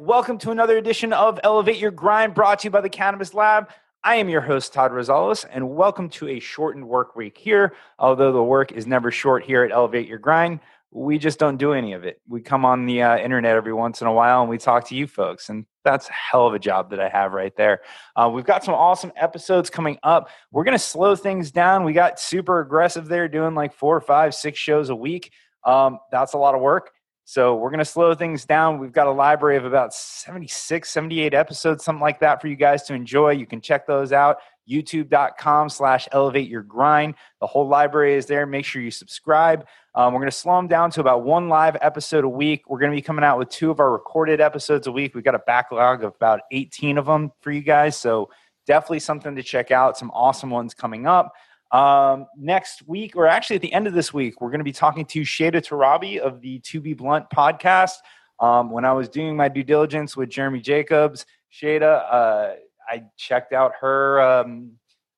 Welcome to another edition of Elevate Your Grind brought to you by the Cannabis Lab. I am your host, Todd Rosales, and welcome to a shortened work week here. Although the work is never short here at Elevate Your Grind, we just don't do any of it. We come on the uh, internet every once in a while and we talk to you folks, and that's a hell of a job that I have right there. Uh, we've got some awesome episodes coming up. We're going to slow things down. We got super aggressive there, doing like four, five, six shows a week. Um, that's a lot of work. So we're going to slow things down. We've got a library of about 76, 78 episodes, something like that for you guys to enjoy. You can check those out. YouTube.com slash elevate your grind. The whole library is there. Make sure you subscribe. Um, we're going to slow them down to about one live episode a week. We're going to be coming out with two of our recorded episodes a week. We've got a backlog of about 18 of them for you guys. So definitely something to check out. Some awesome ones coming up. Um, next week, or actually at the end of this week, we're going to be talking to Shada Tarabi of the To Be Blunt podcast. Um, when I was doing my due diligence with Jeremy Jacobs, Shada, uh, I checked out her. Um,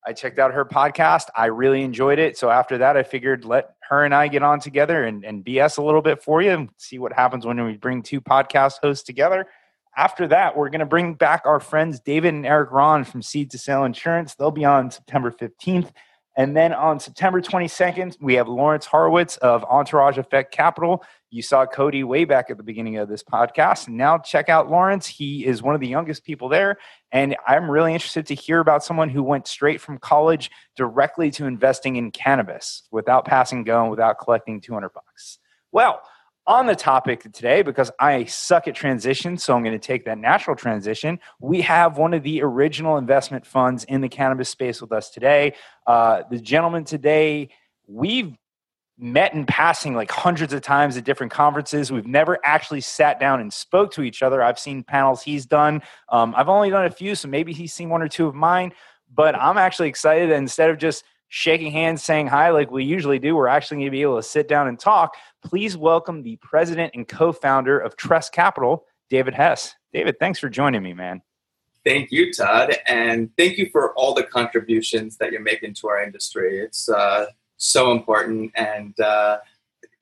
I checked out her podcast. I really enjoyed it. So after that, I figured let her and I get on together and, and BS a little bit for you and see what happens when we bring two podcast hosts together. After that, we're going to bring back our friends David and Eric Ron from Seed to Sale Insurance. They'll be on September 15th. And then on September 22nd, we have Lawrence Horowitz of Entourage Effect Capital. You saw Cody way back at the beginning of this podcast. Now check out Lawrence. He is one of the youngest people there. And I'm really interested to hear about someone who went straight from college directly to investing in cannabis without passing go and without collecting 200 bucks. Well, on the topic today because I suck at transition, so I'm going to take that natural transition. We have one of the original investment funds in the cannabis space with us today. Uh, the gentleman today, we've met in passing like hundreds of times at different conferences. We've never actually sat down and spoke to each other. I've seen panels he's done. Um, I've only done a few, so maybe he's seen one or two of mine. But I'm actually excited. Instead of just shaking hands, saying hi like we usually do, we're actually going to be able to sit down and talk. Please welcome the president and co founder of Tress Capital, David Hess. David, thanks for joining me, man. Thank you, Todd, and thank you for all the contributions that you're making to our industry. It's uh, so important. And uh,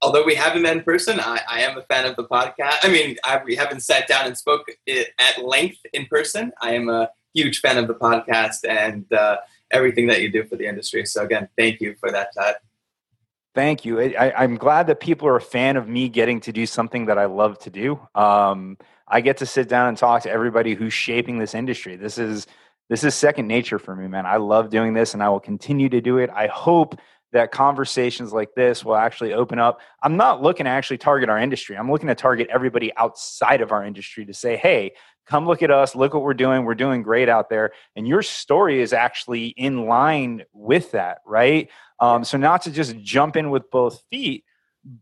although we haven't met in person, I, I, am a fan of the podcast. I mean, I, we haven't sat down and spoke at length in person. I am a huge fan of the podcast, and uh, everything that you do for the industry. So again, thank you for that, Todd. Thank you. I, am glad that people are a fan of me getting to do something that I love to do. Um, I get to sit down and talk to everybody who's shaping this industry. This is this is second nature for me, man. I love doing this, and I will continue to do it. I hope that conversations like this will actually open up. I'm not looking to actually target our industry. I'm looking to target everybody outside of our industry to say, hey, come look at us look what we're doing we're doing great out there and your story is actually in line with that right? Um, so not to just jump in with both feet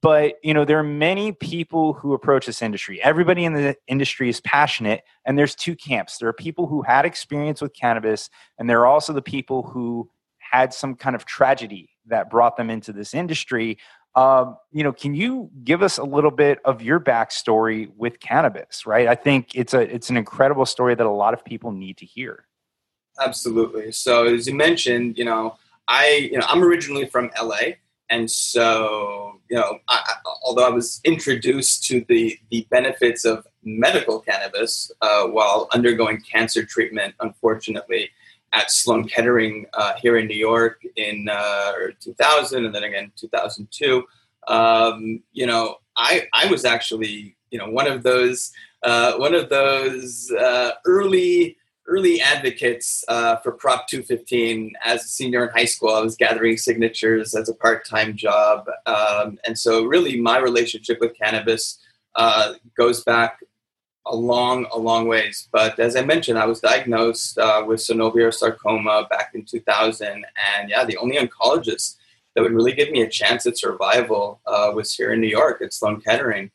but you know there are many people who approach this industry. Everybody in the industry is passionate and there's two camps. There are people who had experience with cannabis and there are also the people who had some kind of tragedy that brought them into this industry um, you know, can you give us a little bit of your backstory with cannabis? Right, I think it's a it's an incredible story that a lot of people need to hear. Absolutely. So as you mentioned, you know, I you know I'm originally from LA, and so you know, I, although I was introduced to the the benefits of medical cannabis uh, while undergoing cancer treatment, unfortunately, at Sloan Kettering uh, here in New York in uh, 2000 and then again 2002. Um, you know, I I was actually you know one of those uh, one of those uh, early early advocates uh, for Prop 215 as a senior in high school. I was gathering signatures as a part time job, um, and so really my relationship with cannabis uh, goes back a long, a long ways. But as I mentioned, I was diagnosed uh, with synovial sarcoma back in 2000. And yeah, the only oncologist that would really give me a chance at survival uh, was here in New York at Sloan Kettering.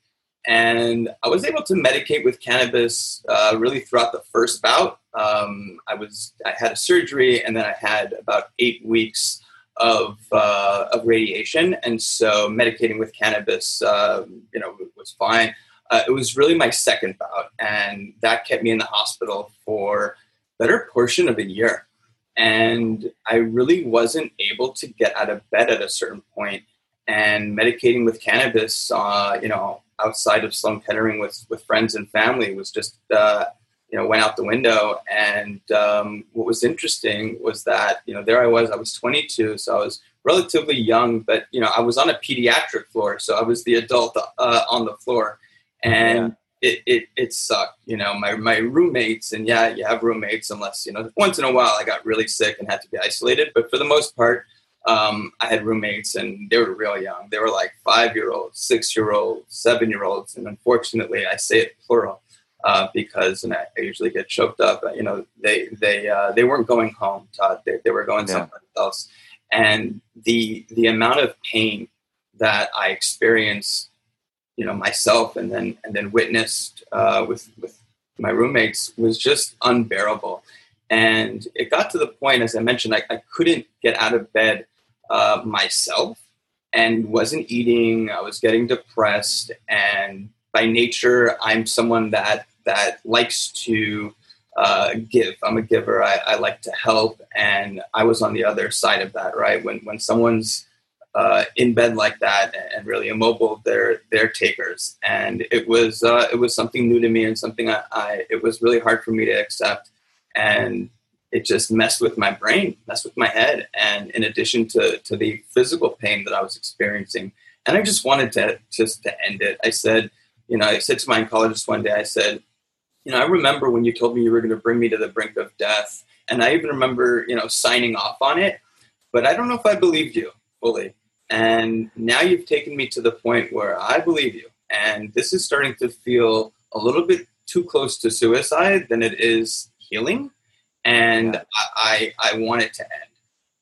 And I was able to medicate with cannabis uh, really throughout the first bout. Um, I was I had a surgery, and then I had about eight weeks of uh, of radiation, and so medicating with cannabis, um, you know, was fine uh, it was really my second bout, and that kept me in the hospital for better portion of a year. And I really wasn't able to get out of bed at a certain point. and medicating with cannabis, uh, you know, outside of Sloan Kettering with with friends and family was just uh, you know went out the window. And um, what was interesting was that you know there I was, I was 22, so I was relatively young, but you know I was on a pediatric floor, so I was the adult uh, on the floor, and. Yeah. It, it, it sucked, you know, my, my roommates and yeah, you have roommates unless, you know, once in a while I got really sick and had to be isolated. But for the most part, um, I had roommates and they were real young. They were like five year olds, six year olds, seven year olds. And unfortunately, I say it plural uh, because and I, I, usually get choked up. You know, they they uh, they weren't going home, Todd. They, they were going yeah. somewhere else. And the the amount of pain that I experienced, you know, myself and then and then witnessed uh, with with my roommates was just unbearable. And it got to the point, as I mentioned, I, I couldn't get out of bed uh, myself and wasn't eating. I was getting depressed, and by nature, I'm someone that that likes to uh, give. I'm a giver. I, I, like to help, and I was on the other side of that. Right when when someone's uh, in bed like that and really immobile, they're they're takers, and it was uh, it was something new to me and something I, I it was really hard for me to accept, and it just messed with my brain, messed with my head. And in addition to, to the physical pain that I was experiencing, and I just wanted to just to end it. I said, you know, I said to my oncologist one day, I said, you know, I remember when you told me you were going to bring me to the brink of death. And I even remember, you know, signing off on it, but I don't know if I believed you fully. And now you've taken me to the point where I believe you. And this is starting to feel a little bit too close to suicide than it is healing and yeah. I, I want it to end.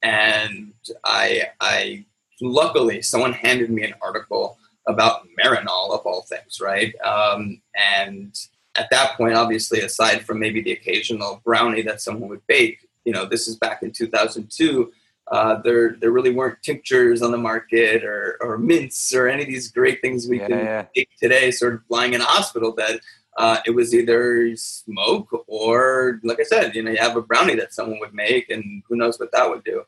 And I, I luckily someone handed me an article about Marinol of all things, right? Um, and at that point, obviously, aside from maybe the occasional brownie that someone would bake, you know, this is back in 2002. Uh, there, there really weren't tinctures on the market or, or mints or any of these great things we yeah, can yeah. take today, sort of lying in a hospital bed uh, it was either smoke or, like I said, you know, you have a brownie that someone would make, and who knows what that would do,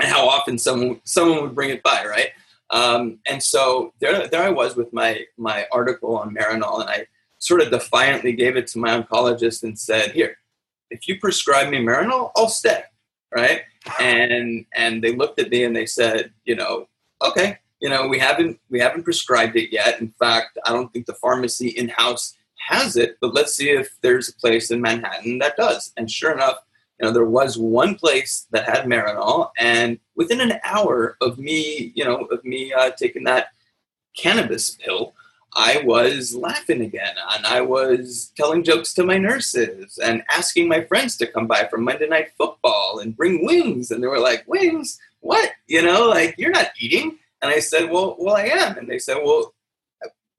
and how often someone someone would bring it by, right? Um, and so there, there I was with my my article on Marinol, and I sort of defiantly gave it to my oncologist and said, "Here, if you prescribe me Marinol, I'll stay." Right? And and they looked at me and they said, you know, okay, you know, we haven't we haven't prescribed it yet. In fact, I don't think the pharmacy in house has it, but let's see if there's a place in Manhattan that does. And sure enough, you know, there was one place that had Marinol, and within an hour of me, you know, of me uh, taking that cannabis pill, I was laughing again, and I was telling jokes to my nurses and asking my friends to come by for Monday Night Football and bring wings, and they were like, "Wings? What? You know, like you're not eating?" And I said, "Well, well, I am." And they said, "Well,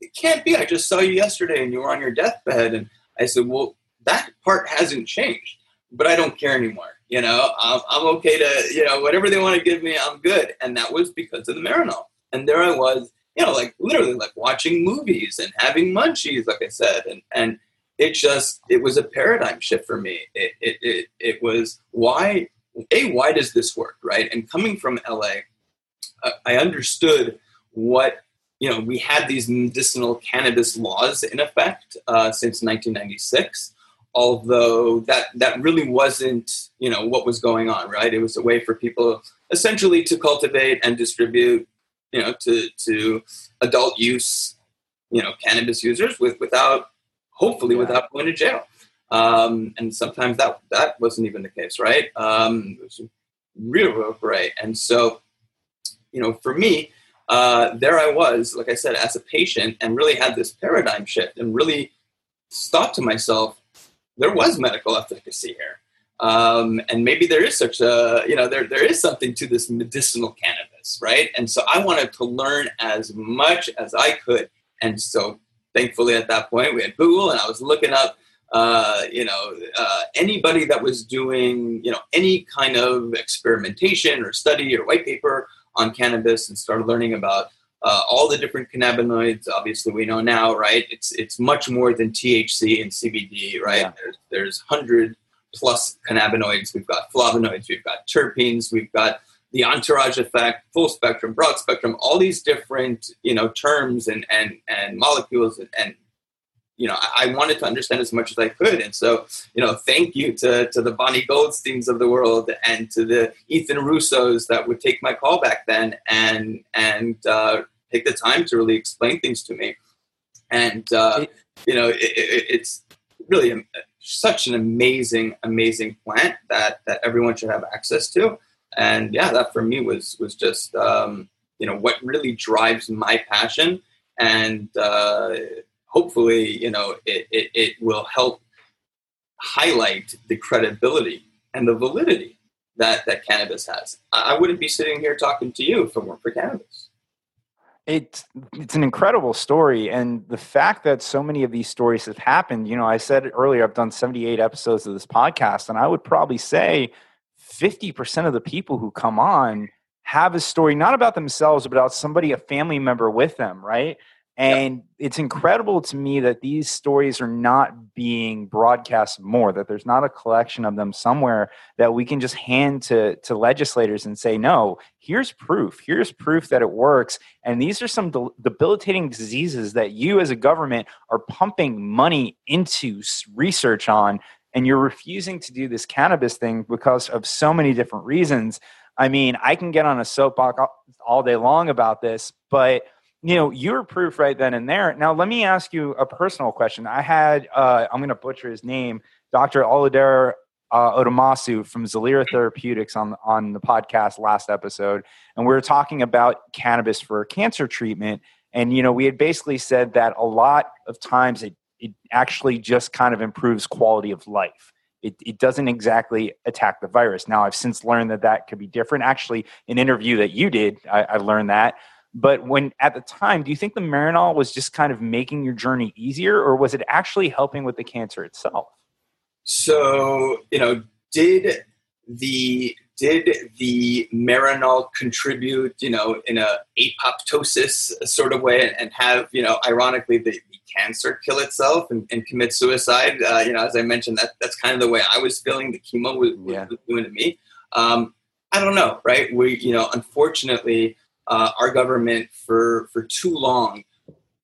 it can't be. I just saw you yesterday and you were on your deathbed. And I said, well, that part hasn't changed, but I don't care anymore. You know, I'm, I'm okay to, you know, whatever they want to give me, I'm good. And that was because of the Marinol. And there I was, you know, like literally like watching movies and having munchies, like I said. And, and it just, it was a paradigm shift for me. It, it, it, it was why, A, why does this work, right? And coming from LA, I understood what you know, we had these medicinal cannabis laws in effect uh, since 1996. Although that that really wasn't, you know, what was going on, right? It was a way for people essentially to cultivate and distribute, you know, to to adult use, you know, cannabis users with without, hopefully, yeah. without going to jail. Um, and sometimes that that wasn't even the case, right? Um, it was real, real great. And so, you know, for me, uh, there I was, like I said, as a patient, and really had this paradigm shift, and really thought to myself, there was medical efficacy here, um, and maybe there is such a, you know, there there is something to this medicinal cannabis, right? And so I wanted to learn as much as I could, and so thankfully at that point we had Google, and I was looking up. Uh, you know, uh, anybody that was doing, you know, any kind of experimentation or study or white paper on cannabis and started learning about uh, all the different cannabinoids. Obviously, we know now, right? It's it's much more than THC and CBD, right? Yeah. There's there's hundred plus cannabinoids. We've got flavonoids. We've got terpenes. We've got the entourage effect, full spectrum, broad spectrum, all these different you know terms and and and molecules and, and you know I, I, wanted to understand as much as I could, and so you know thank you to to the Bonnie Goldsteins of the world and to the Ethan Russos that would take my call back then and and uh, take the time to really explain things to me, and uh, you know it, it, it's really such an amazing amazing plant that that everyone should have access to and yeah, that for me was was just um, you know what really drives my passion, and uh, hopefully you know it, it, it will help highlight the credibility and the validity that that cannabis has. I wouldn't be sitting here talking to you if it weren't for cannabis. It's it's an incredible story, and the fact that so many of these stories have happened. You know, I said earlier, I've done seventy eight episodes of this podcast, and I would probably say 50% of the people who come on have a story not about themselves but about somebody a family member with them right and it's incredible to me that these stories are not being broadcast more that there's not a collection of them somewhere that we can just hand to to legislators and say no here's proof. Here's proof that it works. And these are some debilitating diseases that you as a government are pumping money into research on and you're refusing to do this cannabis thing because of so many different reasons. I mean, I can get on a soapbox all day long about this, but you know, you're proof right then and there. Now, let me ask you a personal question. I had, uh, I'm going to butcher his name, Dr. Olaudah uh, Odumosu from Zelira Therapeutics on on the podcast last episode, and we were talking about cannabis for cancer treatment. And you know, we had basically said that a lot of times it it actually just kind of improves quality of life. It, it doesn't exactly attack the virus. Now, I've since learned that that could be different. Actually, an interview that you did, I, I learned that. But when at the time, do you think the Marinol was just kind of making your journey easier, or was it actually helping with the cancer itself? So, you know, did the did the Marinol contribute, you know, in a apoptosis sort of way, and have, you know, ironically, the, the cancer kill itself and, and commit suicide? Uh, you know, as I mentioned, that that's kind of the way I was feeling. The chemo was, yeah. doing to me. Um, I don't know, right? We, you know, unfortunately, uh, our government for for too long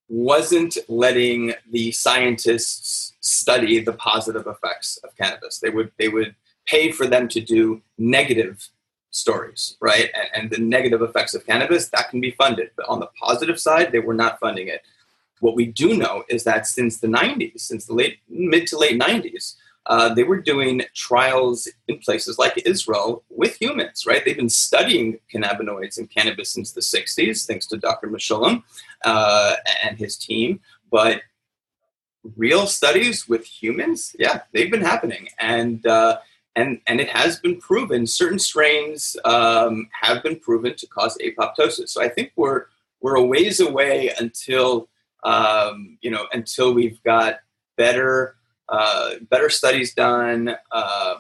wasn't letting the scientists study the positive effects of cannabis. They would they would pay for them to do negative stories, right? And, and, the negative effects of cannabis, that can be funded. But on the positive side, they were not funding it. What we do know is that since the 90s, since the late mid to late 90s, uh, they were doing trials in places like Israel with humans, right? They've been studying cannabinoids and cannabis since the 60s, thanks to Dr. Mechoulam uh, and his team. But real studies with humans, yeah, they've been happening. And uh, and and it has been proven certain strains um, have been proven to cause apoptosis. So I think we're we're a ways away until um, you know until we've got better uh, better studies done, uh,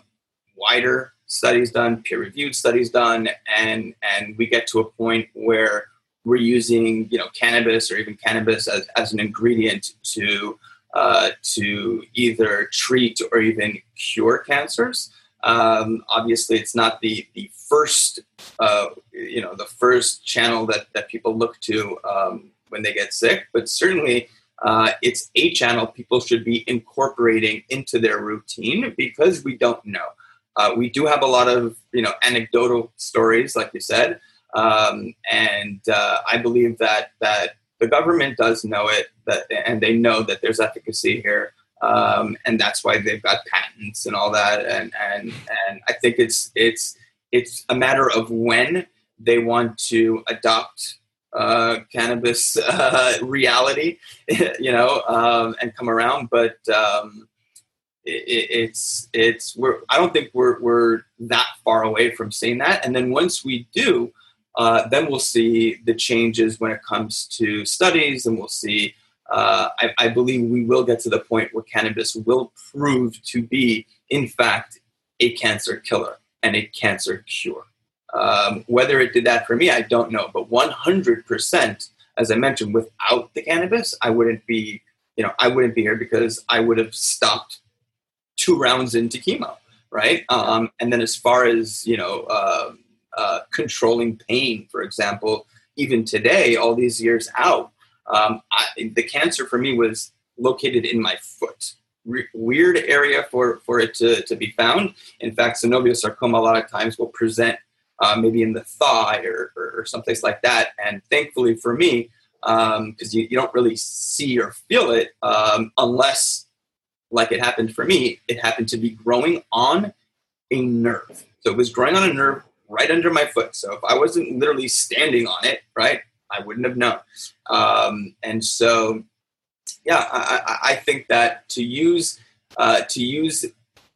wider studies done, peer reviewed studies done, and and we get to a point where we're using you know cannabis or even cannabis as, as an ingredient to uh, to either treat or even cure cancers. Um, obviously, it's not the the first uh, you know the first channel that that people look to um, when they get sick, but certainly uh, it's a channel people should be incorporating into their routine because we don't know. Uh, we do have a lot of you know anecdotal stories, like you said, um, and uh, I believe that that the government does know it, that and they know that there's efficacy here um, and that's why they've got patents and all that. And and and I think it's it's it's a matter of when they want to adopt uh, cannabis uh, reality, you know, um, and come around. But um, it, it's it's we're I don't think we're we're that far away from seeing that. And then once we do. Uh, then we'll see the changes when it comes to studies, and we'll see uh, I, I, believe we will get to the point where cannabis will prove to be, in fact, a cancer killer and a cancer cure. Um, whether it did that for me, I don't know. But 100%, as I mentioned, without the cannabis, I wouldn't be, you know, I wouldn't be here because I would have stopped two rounds into chemo, right? Um, and then as far as you know, uh, uh, controlling pain, for example. Even today, all these years out, um, I, the cancer for me was located in my foot. Re- weird area for, for it to, to be found. In fact, synovial sarcoma a lot of times will present uh, maybe in the thigh or, or, or, someplace like that. And thankfully for me, because um, you, you, don't really see or feel it um, unless, like it happened for me, it happened to be growing on a nerve. So it was growing on a nerve right under my foot. So if I wasn't literally standing on it, right, I wouldn't have known. Um, and so, yeah, I, I, think that to use uh, to use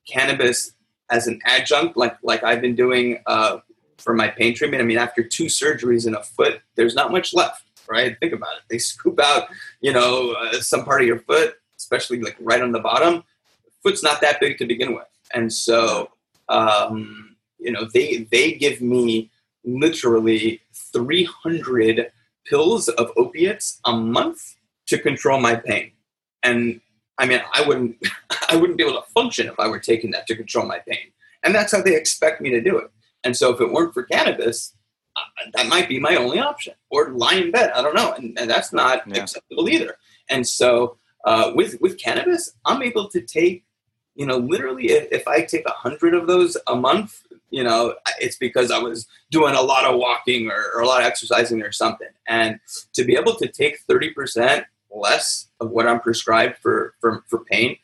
cannabis as an adjunct, like like I've been doing uh, for my pain treatment. I mean, after two surgeries in a foot, there's not much left, right? Think about it. They scoop out, you know, uh, some part of your foot, especially like right on the bottom. Foot's not that big to begin with, and so um, you know they they give me literally 300 pills of opiates a month to control my pain and i mean i wouldn't i wouldn't be able to function if i were taking that to control my pain and that's how they expect me to do it and so if it weren't for cannabis uh, that might be my only option or lie in bed i don't know and, and that's not yeah. acceptable either and so uh, with with cannabis i'm able to take you know, literally, if, if I take a hundred of those a month, you know, it's because I was doing a lot of walking or, or a lot of exercising or something. And to be able to take 30% less of what I'm prescribed for, for, for pain,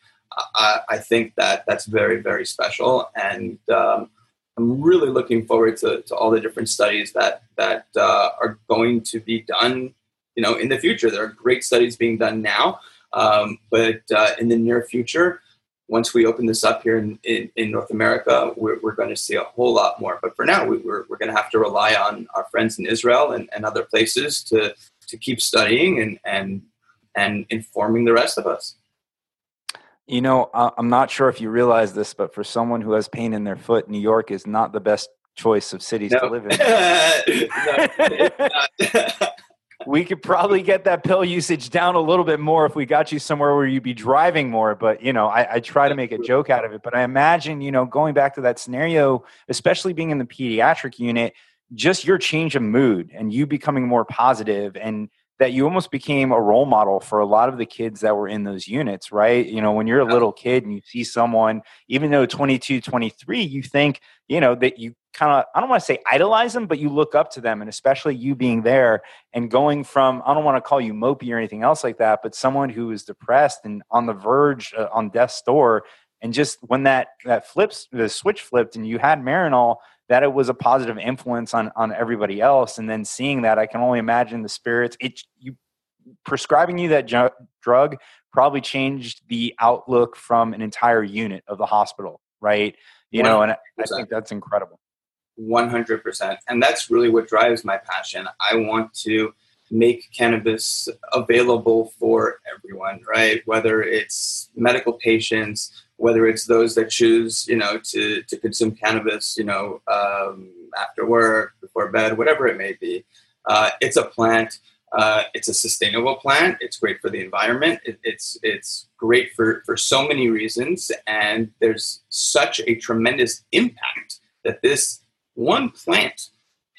I, I think that that's very, very special. And um, I'm really looking forward to, to all the different studies that, that uh, are going to be done, you know, in the future. There are great studies being done now, um, but uh, in the near future, once we open this up here in, in, in North America, we're, we're, going to see a whole lot more. But for now, we, are we're going to have to rely on our friends in Israel and, and other places to, to keep studying and, and, and informing the rest of us. You know, I'm not sure if you realize this, but for someone who has pain in their foot, New York is not the best choice of cities no. to live in. we could probably get that pill usage down a little bit more if we got you somewhere where you'd be driving more. But you know, I, I, try to make a joke out of it. But I imagine, you know, going back to that scenario, especially being in the pediatric unit, just your change of mood and you becoming more positive and that you almost became a role model for a lot of the kids that were in those units, right? You know, when you're a little kid and you see someone, even though 22, 23, you think, you know, that you kind of, I don't want to say idolize them, but you look up to them. And especially you being there and going from, I don't want to call you mopey or anything else like that, but someone who is depressed and on the verge uh, on death's door. And just when that, that flips, the switch flipped and you had Marinol, that it was a positive influence on on everybody else. And then seeing that i can only imagine the spirits it you prescribing you that ju- drug probably changed the outlook from an entire unit of the hospital right? You 100%. know and i think that's incredible. 100% and that's really what drives my passion. I want to make cannabis available for everyone right? Whether it's medical patients whether it's those that choose, you know, to, to consume cannabis, you know, um, after work, before bed, whatever it may be. Uh, it's a plant. Uh, it's a sustainable plant. It's great for the environment. It, it's it's great for for so many reasons, and there's such a tremendous impact that this one plant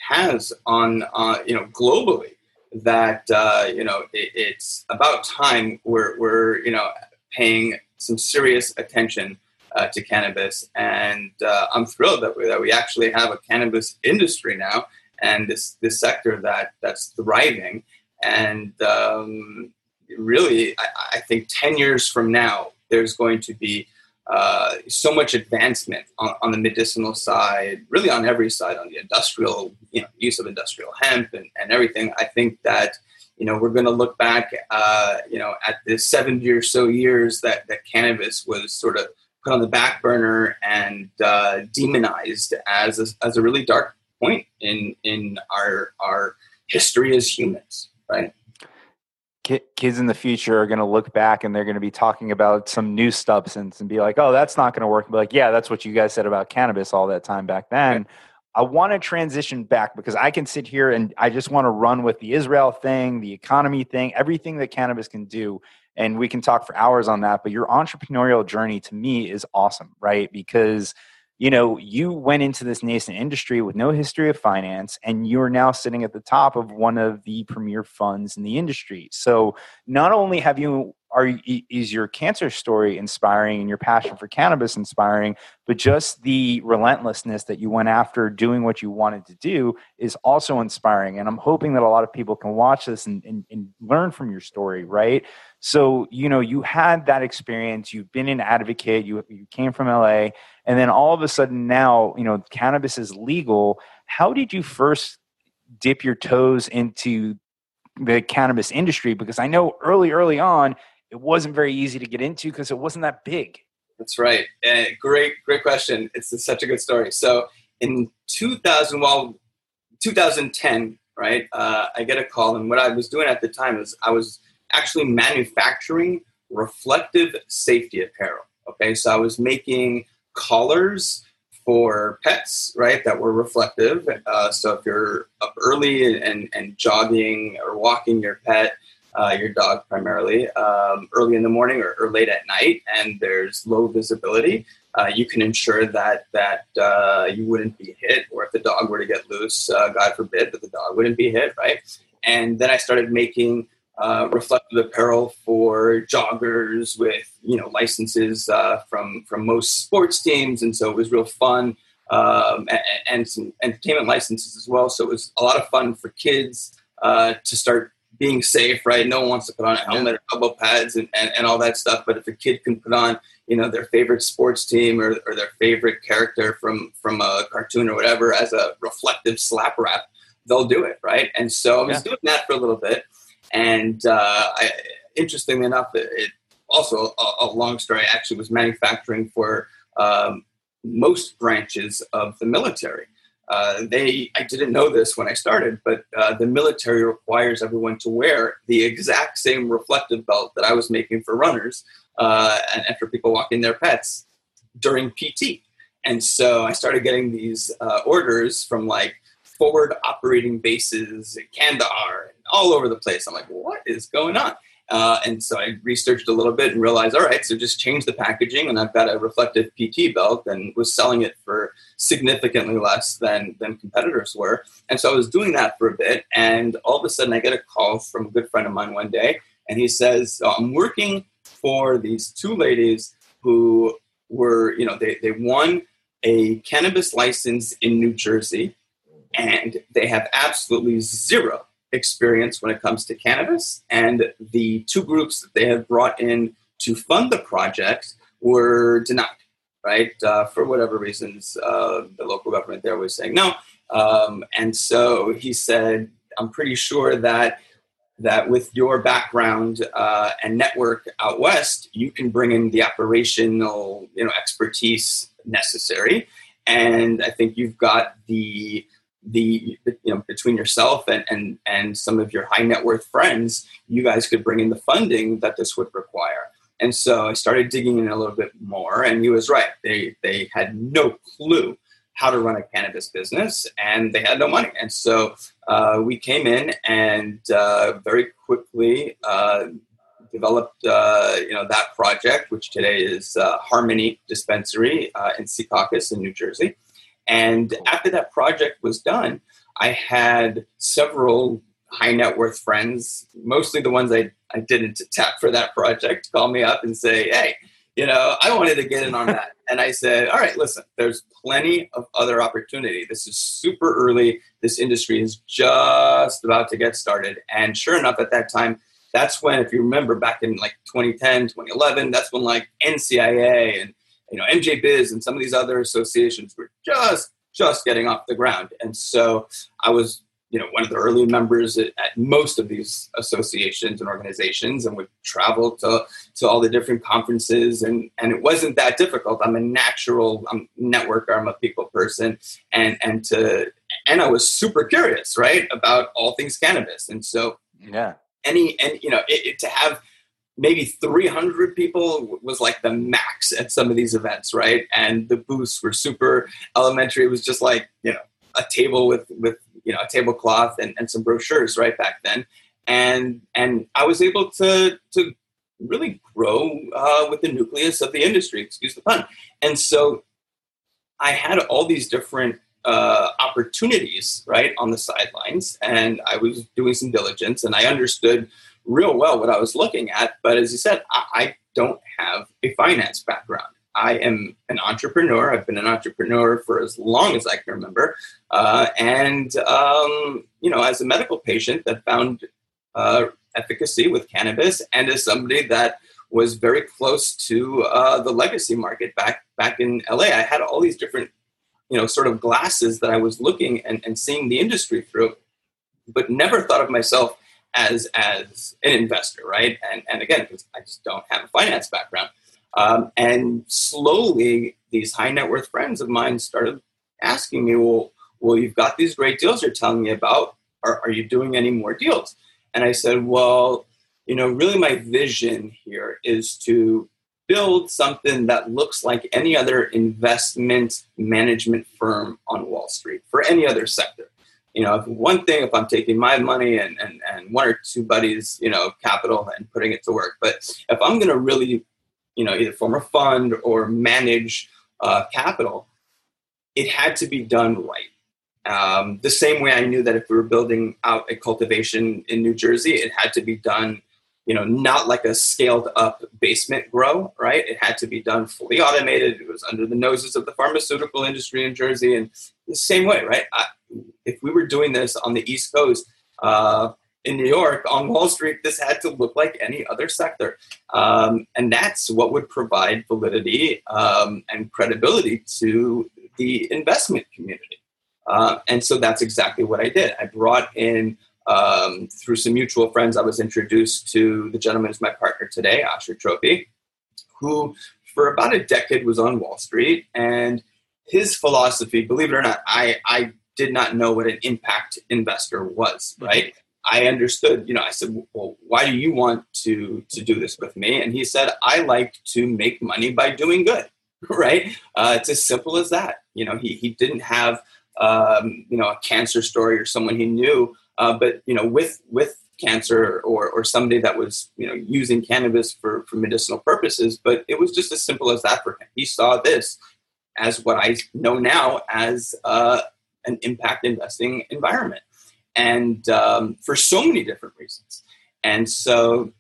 has on uh, you know globally that uh, you know it, it's about time we're we're you know paying some serious attention uh, to cannabis, and uh, I'm thrilled that we, that we actually have a cannabis industry now and this this sector that that's thriving. And um, really, I, I, think ten years from now, there's going to be uh, so much advancement on, on, the medicinal side, really on every side, on the industrial, you know, use of industrial hemp and, and everything. I think that you know, we're going to look back, uh, you know, at the 70 or so years that, that cannabis was sort of put on the back burner and uh, demonized as a, as a really dark point in in our our history as humans, right? Kids in the future are going to look back and they're going to be talking about some new substance and be like, "Oh, that's not going to work." And be like, "Yeah, that's what you guys said about cannabis all that time back then." I want to transition back because I can sit here and I just want to run with the Israel thing, the economy thing, everything that cannabis can do. And we can talk for hours on that. But your entrepreneurial journey to me is awesome, right? Because you know, you went into this nascent industry with no history of finance, and you're now sitting at the top of one of the premier funds in the industry. So, not only have you are is your cancer story inspiring and your passion for cannabis inspiring, but just the relentlessness that you went after doing what you wanted to do is also inspiring. And I'm hoping that a lot of people can watch this and, and, and learn from your story, right? So, you know, you had that experience, you've been an advocate, you, you came from LA, and then all of a sudden now, you know, cannabis is legal. How did you first dip your toes into the cannabis industry? Because I know early, early on, it wasn't very easy to get into because it wasn't that big. That's right. Uh, great, great question. It's, such a good story. So in 2000, well, 2010, right, uh, I get a call, and what I was doing at the time is I was actually manufacturing reflective safety apparel. Okay, so I was making collars for pets, right, that were reflective. Uh, so if you're up early and, and jogging or walking your pet, uh, your dog primarily, um, early in the morning or, or, late at night, and there's low visibility, uh, you can ensure that that uh, you wouldn't be hit, or if the dog were to get loose, uh, God forbid, that the dog wouldn't be hit, right? And then I started making uh, reflective apparel for joggers with you know licenses uh, from from most sports teams, and so it was real fun. Um, and, and, some entertainment licenses as well. So it was a lot of fun for kids uh, to start being safe, right? No one wants to put on a helmet or elbow pads and, and, and, all that stuff. But if a kid can put on, you know, their favorite sports team or, or their favorite character from from a cartoon or whatever as a reflective slap wrap, they'll do it, right? And so I was yeah. doing that for a little bit. And uh, I, interestingly enough, it, it also a, a, long story. I actually was manufacturing for um, most branches of the military. Uh, they, I didn't know this when I started, but uh, the military requires everyone to wear the exact same reflective belt that I was making for runners uh, and, and, for people walking their pets during PT. And so I started getting these uh, orders from like forward operating bases, in Kandahar, and all over the place. I'm like, what is going on? Uh, and so I researched a little bit and realized, all right, so just change the packaging, and I've got a reflective PT belt, and was selling it for significantly less than than competitors were. And so I was doing that for a bit, and all of a sudden I get a call from a good friend of mine one day, and he says, "I'm working for these two ladies who were, you know, they they won a cannabis license in New Jersey, and they have absolutely zero experience when it comes to cannabis. And the two groups that they had brought in to fund the project were denied, right? Uh, for whatever reasons, uh, the local government there was saying no. Um, and so he said, I'm pretty sure that that with your background uh, and network out west, you can bring in the operational, you know, expertise necessary. And I think you've got the the you know between yourself and and and some of your high net worth friends you guys could bring in the funding that this would require. And so i started digging in a little bit more and he was right. They they had no clue how to run a cannabis business and they had no money. And so uh, we came in and uh, very quickly uh, developed uh, you know that project which today is uh, harmony dispensary uh, in secaucus in new jersey and after that project was done, I had several high net worth friends, mostly the ones I, I didn't tap for that project, call me up and say, Hey, you know, I wanted to get in on that. and I said, All right, listen, there's plenty of other opportunity. This is super early. This industry is just about to get started. And sure enough, at that time, that's when, if you remember back in like 2010, 2011, that's when like NCIA and you know, MJ Biz and some of these other associations were just just getting off the ground. And so I was, you know, one of the early members at, at, most of these associations and organizations and would travel to, to all the different conferences. And, and it wasn't that difficult. I'm a natural I'm a networker. I'm a people person. And, and to, and I was super curious, right. About all things cannabis. And so, yeah, any, and, you know, it, it, to have maybe 300 people was like the max at some of these events right? And the booths were super elementary. It was just like you know a table with with you know a tablecloth and, and some brochures right back then. And and i was able to to really grow uh, with the nucleus of the industry excuse the pun. And so I had all these different uh, opportunities right on the sidelines, and I was doing some diligence, and I understood real well what I was looking at. But as you said, I, I don't have a finance background. I am an entrepreneur. I've been an entrepreneur for as long as I can remember. Uh, and, um, you know, as a medical patient that found uh, efficacy with cannabis and as somebody that was very close to uh, the legacy market back back in LA. I had all these different, you know, sort of glasses that I was looking and, and seeing the industry through, but never thought of myself as as an investor, right? And and again, I just don't have a finance background. Um, and slowly, these high net worth friends of mine started asking me, "Well, well, you've got these great deals you're telling me about. Are, are you doing any more deals?" And I said, "Well, you know, really my vision here is to build something that looks like any other investment management firm on Wall Street for any other sector. You know, one thing if I'm taking my money and, and, and one or two buddies, you know, capital and putting it to work. But if I'm going to really, you know, either form a fund or manage uh, capital, it had to be done right. Um, the same way I knew that if we were building out a cultivation in New Jersey, it had to be done you know, not like a scaled up basement grow, right? It had to be done fully automated. It was under the noses of the pharmaceutical industry in Jersey, and the same way, right? I, if we were doing this on the East Coast, uh, in New York, on Wall Street, this had to look like any other sector. Um, and that's what would provide validity um, and credibility to the investment community. Uh, and so that's exactly what I did. I brought in um, through some mutual friends, I was introduced to the gentleman who's my partner today, Asher Troppe, who for about a decade was on Wall Street. And his philosophy, believe it or not, I, I did not know what an impact investor was, mm-hmm. right? I understood, you know, I said, well, why do you want to, to do this with me? And he said, I like to make money by doing good, right? Uh, it's as simple as that. You know, he, he didn't have, um, you know, a cancer story or someone he knew uh, but you know, with with cancer or or somebody that was you know using cannabis for for medicinal purposes, but it was just as simple as that for him. He saw this as what I know now as uh, an impact investing environment, and um, for so many different reasons. And so,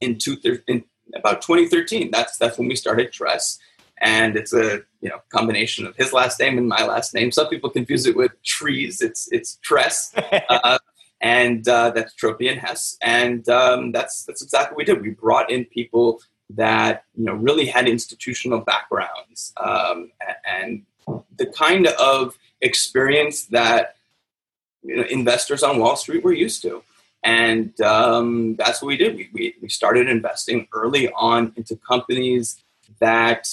in two in about 2013, that's that's when we started Tress and it's a you know combination of his last name and my last name. Some people confuse it with trees. It's it's Tress, uh, and uh, that's Troppe and Hess, and um, that's that's exactly what we did. We brought in people that you know really had institutional backgrounds um, and the kind of experience that you know, investors on Wall Street were used to. And um, that's what we did. We, we, we started investing early on into companies that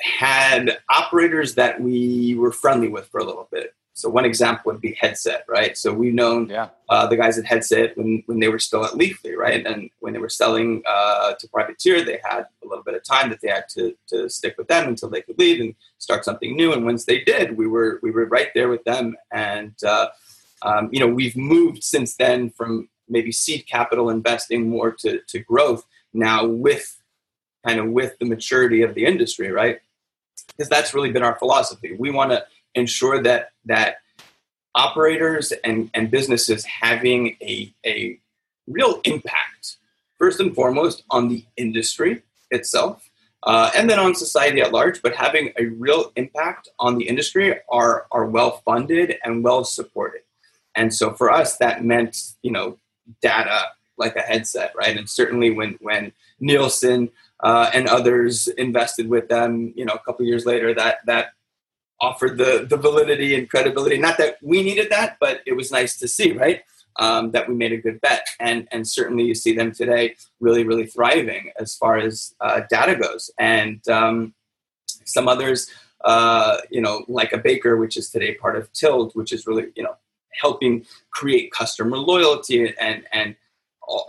had operators that we were friendly with for a little bit. So one example would be Headset, right? So we've known yeah. uh, the guys at Headset when, when they were still at Leafly, right? And when they were selling uh, to Privateer, they had a little bit of time that they had to, to stick with them until they could leave and start something new. And once they did, we were we were right there with them. And uh, um, you know we've moved since then from maybe seed capital investing more to, to growth now with kind of with the maturity of the industry, right? Because that's really been our philosophy. We want to ensure that that operators and, and businesses having a, a real impact, first and foremost, on the industry itself, uh, and then on society at large, but having a real impact on the industry are, are well funded and well supported. And so for us, that meant, you know, data like a headset, right? And certainly when, when Nielsen uh, and others invested with them, you know, a couple years later, that, that offered the the validity and credibility. Not that we needed that, but it was nice to see, right? Um, that we made a good bet, and and certainly you see them today really really thriving as far as uh, data goes, and um, some others, uh, you know, like a Baker, which is today part of Tilt, which is really you know helping create customer loyalty and and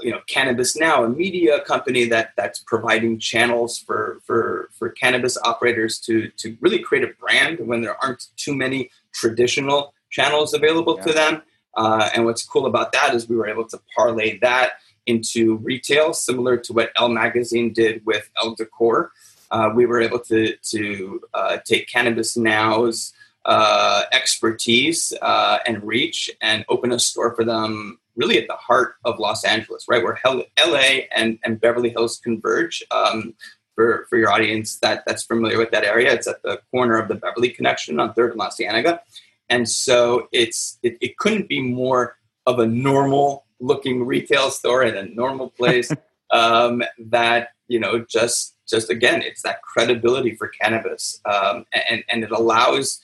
you know cannabis now a media company that that's providing channels for for for cannabis operators to to really create a brand when there aren't too many traditional channels available yeah. to them uh, and what's cool about that is we were able to parlay that into retail similar to what Elle Magazine did with Elle Decor uh, we were able to to uh, take Cannabis Now's uh, expertise uh, and reach and open a store for them really at the heart of Los Angeles, right where LA and, and Beverly Hills converge. Um, for, for your audience that, that's familiar with that area, it's at the corner of the Beverly Connection on 3rd and La Cienega. And so it's it, it couldn't be more of a normal looking retail store in a normal place um, that you know just just again it's that credibility for cannabis um, and and it allows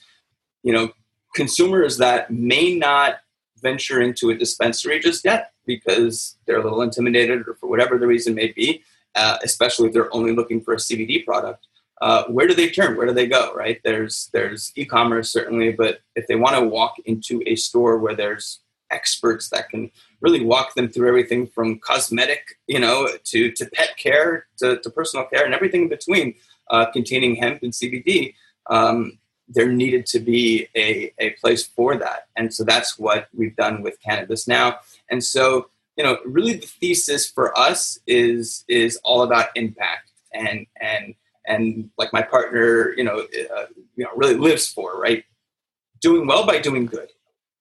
you know consumers that may not venture into a dispensary just yet because they're a little intimidated or for whatever the reason may be uh, especially if they're only looking for a cbd product uh, where do they turn where do they go right there's there's e-commerce certainly but if they want to walk into a store where there's experts that can really walk them through everything from cosmetic, you know, to, to pet care, to, to personal care, and everything in between, uh, containing hemp and CBD. Um, there needed to be a, a place for that. And so that's what we've done with cannabis now. And so, you know, really the thesis for us is is all about impact and and and like my partner, you know, uh, you know, really lives for right, doing well by doing good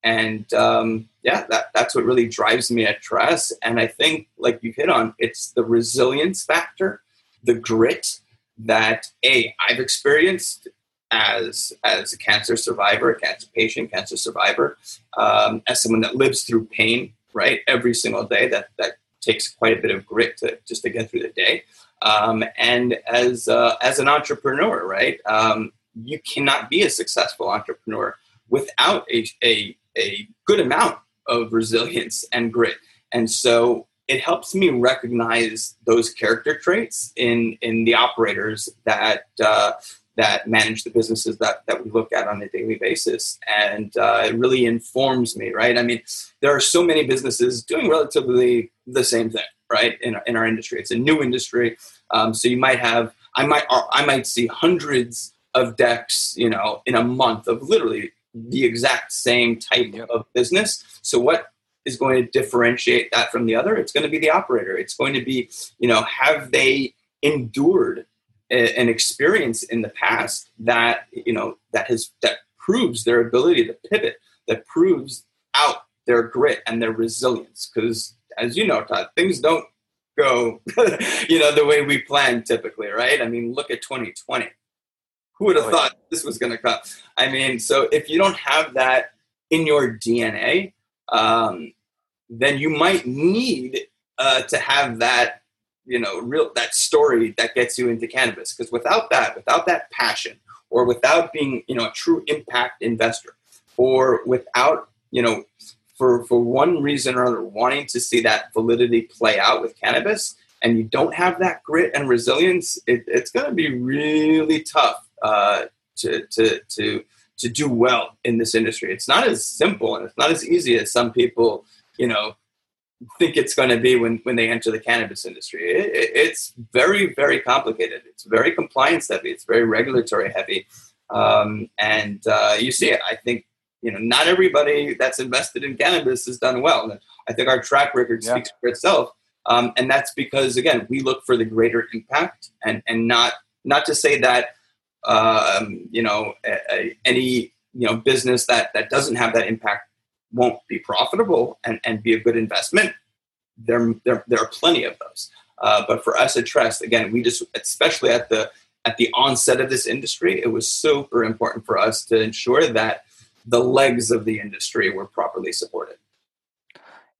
and um, yeah that, that's what really drives me at Tress and i think like you hit on it's the resilience factor the grit that a i've experienced as as a cancer survivor a cancer patient cancer survivor um, as someone that lives through pain right every single day that that takes quite a bit of grit to just to get through the day um, and as uh, as an entrepreneur right um, you cannot be a successful entrepreneur without a, a a good amount of resilience and grit. And so it helps me recognize those character traits in in the operators that uh, that manage the businesses that that we look at on a daily basis, and uh, it really informs me. Right? I mean, there are so many businesses doing relatively the same thing, right? In in our industry, it's a new industry, um, so you might have I might I might see hundreds of decks, you know, in a month of literally the exact same type yep. of business. So what is going to differentiate that from the other? It's going to be the operator. It's going to be, you know, have they endured an experience in the past that, you know, that has that proves their ability to pivot, that proves out their grit and their resilience. Because as you know, Todd, things don't go, you know, the way we plan typically, right? I mean, look at 2020 who would have oh, thought yeah. this was going to come? I mean, so if you don't have that in your DNA, um, then you might need uh, to have that, you know, real that story that gets you into cannabis. Because without that, without that passion, or without being, you know, a true impact investor, or without, you know, for for one reason or another wanting to see that validity play out with cannabis, and you don't have that grit and resilience, it, it's going to be really tough uh, to, to, to, to do well in this industry. It's not as simple and it's not as easy as some people, you know, think it's going to be when, when they enter the cannabis industry. It, it, it's very, very complicated. It's very compliance heavy. It's very regulatory heavy. Um, and uh, you see it. I think, you know, not everybody that's invested in cannabis has done well. And I think our track record yeah. speaks for itself. Um, and that's because, again, we look for the greater impact and, and not, not to say that um, you know, a, a, any you know business that that doesn't have that impact won't be profitable and, and be a good investment. There, there, there are plenty of those. Uh, but for us at Tress, again, we just, especially at the at the onset of this industry, it was super important for us to ensure that the legs of the industry were properly supported.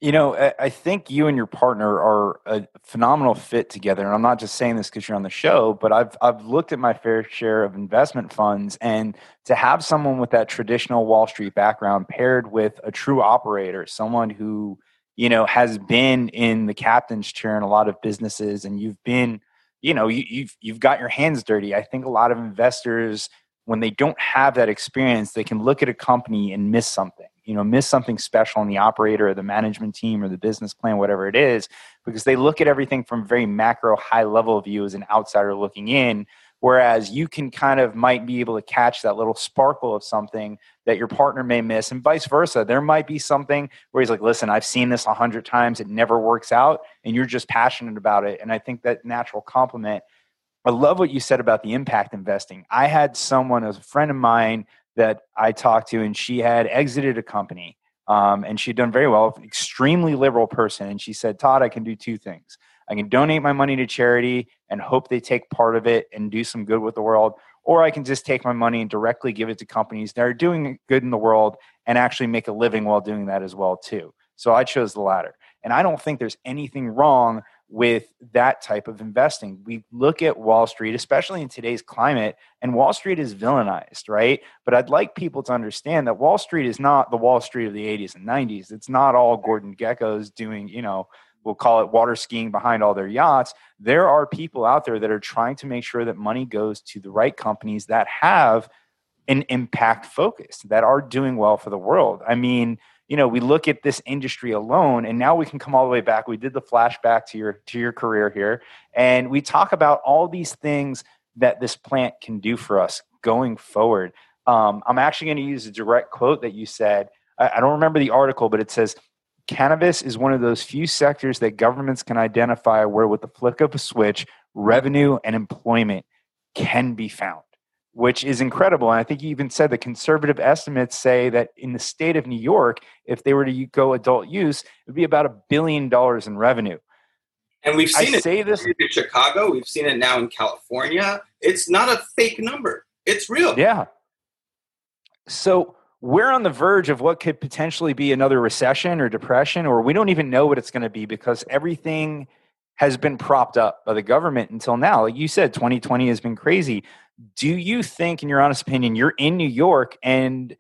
You know, I think you and your partner are a phenomenal fit together, and I'm not just saying this because you're on the show, but I've I've looked at my fair share of investment funds, and to have someone with that traditional Wall Street background paired with a true operator, someone who you know has been in the captain's chair in a lot of businesses, and you've been, you know, you, you've you've got your hands dirty. I think a lot of investors, when they don't have that experience, they can look at a company and miss something you know miss something special in the operator or the management team or the business plan whatever it is because they look at everything from very macro high level view as an outsider looking in whereas you can kind of might be able to catch that little sparkle of something that your partner may miss and vice versa. There might be something where he's like listen i've seen this a hundred times. It never works out and you're just passionate about it. And i think that natural compliment I love what you said about the impact investing. I had someone, as a friend of mine, that I talked to, and she had exited a company. Um, and she'd done very well, extremely liberal person. And she said, Todd, I can do two things. I can donate my money to charity and hope they take part of it and do some good with the world, or I can just take my money and directly give it to companies that are doing good in the world and actually make a living while doing that as well too. So I chose the latter. And I don't think there's anything wrong with that type of investing. We look at Wall Street, especially in today's climate, and Wall Street is villainized, right? But I'd like people to understand that Wall Street is not the Wall Street of the 80s and 90s. It's not all Gordon Gekkos doing, you know, we'll call it water skiing behind all their yachts. There are people out there that are trying to make sure that money goes to the right companies that have an impact focus, that are doing well for the world. I mean, you know we look at this industry alone and now we can come all the way back. We did the flashback to your to your career here and we talk about all these things that this plant can do for us going forward. Um, i'm actually going to use a direct quote that you said. I, I don't remember the article but it says cannabis is one of those few sectors that governments can identify where with the flick of a switch revenue and employment can be found which is incredible. And I think you even said the conservative estimates say that in the state of New York, if they were to go adult use, it would be about a billion dollars in revenue. And we've seen I it say this in Chicago. We've seen it now in California. It's not a fake number. It's real. Yeah. So we're on the verge of what could potentially be another recession or depression, or we don't even know what it's going to be because everything has been propped up by the government until now. Like you said, 2020 has been crazy do you think, in your honest opinion, you're in New York and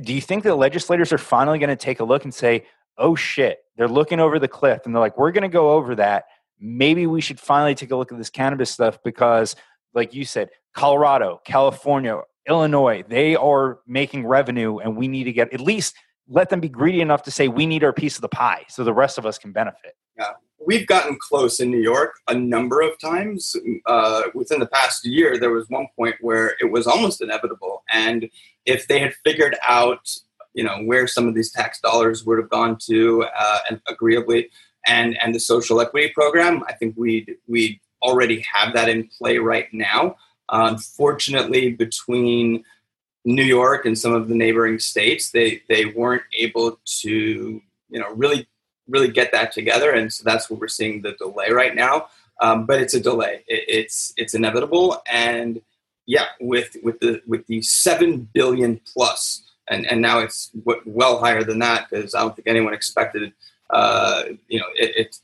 do you think the legislators are finally going to take a look and say, oh shit, they're looking over the cliff and they're like, we're going to go over that. Maybe we should finally take a look at this cannabis stuff because, like you said, Colorado, California, Illinois, they are making revenue and we need to get at least let them be greedy enough to say we need our piece of the pie so the rest of us can benefit. Yeah we've gotten close in New York a number of times. Uh, within the past year, there was one point where it was almost inevitable. And if they had figured out, you know, where some of these tax dollars would have gone to, uh, and agreeably, and and the social equity program, I think we'd we already have that in play right now. Unfortunately, between New York and some of the neighboring states, they they weren't able to, you know, really really get that together, and so that's what we're seeing the delay right now. Um, but it's a delay. It, it's it's inevitable, and yeah, with with the with the seven billion plus, and and now it's well higher than that because I don't think anyone expected, uh, you know, it,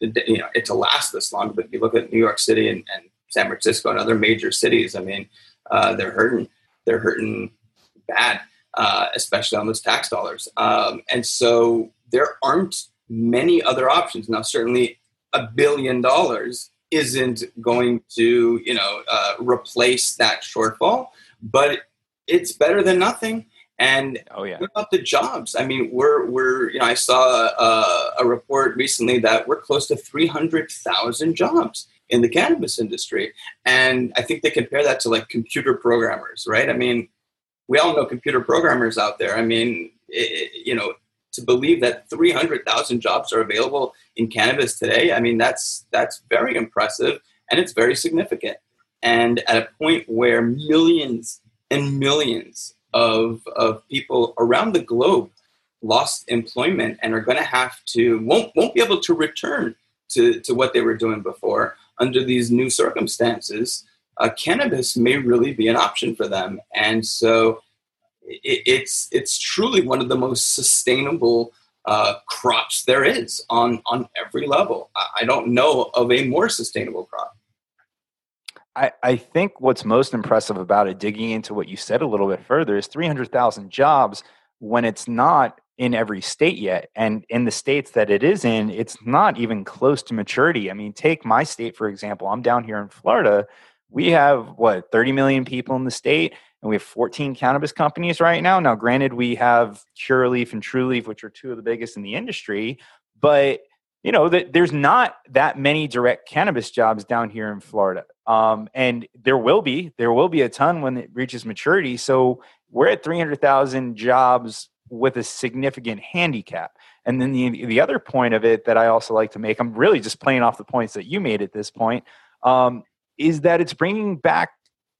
it, you know it to last this long. But if you look at New York City and, and San Francisco and other major cities, I mean, uh, they're hurting. They're hurting bad, uh, especially on those tax dollars. Um, and so there aren't many other options. Now, certainly a billion dollars isn't going to, you know, uh, replace that shortfall, but it's better than nothing. And oh yeah, what about the jobs? I mean, we're we're you know I saw a, a report recently that we're close to three hundred thousand jobs in the cannabis industry, and I think they compare that to like computer programmers, right? I mean, we all know computer programmers out there. I mean, it, you know, to believe that 300,000 jobs are available in cannabis today, I mean, that's, that's very impressive and it's very significant. And at a point where millions and millions of, of people around the globe lost employment and are going to have to, won't, won't be able to return to, to what they were doing before under these new circumstances, uh, cannabis may really be an option for them. And so it, it's it's truly one of the most sustainable uh, crops there is on on every level. I, don't know of a more sustainable crop. I, I think what's most impressive about it, digging into what you said a little bit further, is 300,000 jobs when it's not in every state yet. And in the states that it is in, it's not even close to maturity. I mean, take my state, for example. I'm down here in Florida. We have, what, 30 million people in the state and we have 14 cannabis companies right now. Now, granted, we have Curaleaf and Trulieve, which are two of the biggest in the industry, but you know there's not that many direct cannabis jobs down here in Florida, um, and there will be there will be a ton when it reaches maturity. So we're at 300,000 jobs with a significant handicap. And then the the other point of it that I also like to make, I'm really just playing off the points that you made at this point. Um, is that it's bringing back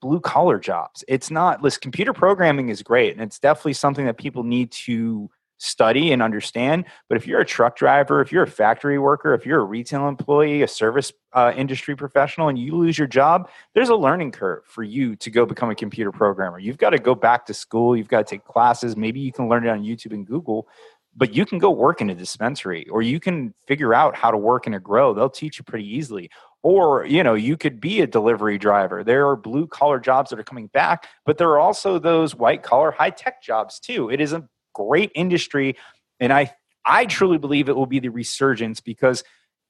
blue collar jobs. It's not, listen, computer programming is great and it's definitely something that people need to study and understand. But if you're a truck driver, if you're a factory worker, if you're a retail employee, a service uh, industry professional, and you lose your job, there's a learning curve for you to go become a computer programmer. You've got to go back to school, you've got to take classes. Maybe you can learn it on YouTube and Google. But you can go work in a dispensary or you can figure out how to work in a grow. They'll teach you pretty easily or you know you could be a delivery driver there are blue collar jobs that are coming back but there are also those white collar high tech jobs too it is a great industry. And I, I truly believe it will be the resurgence because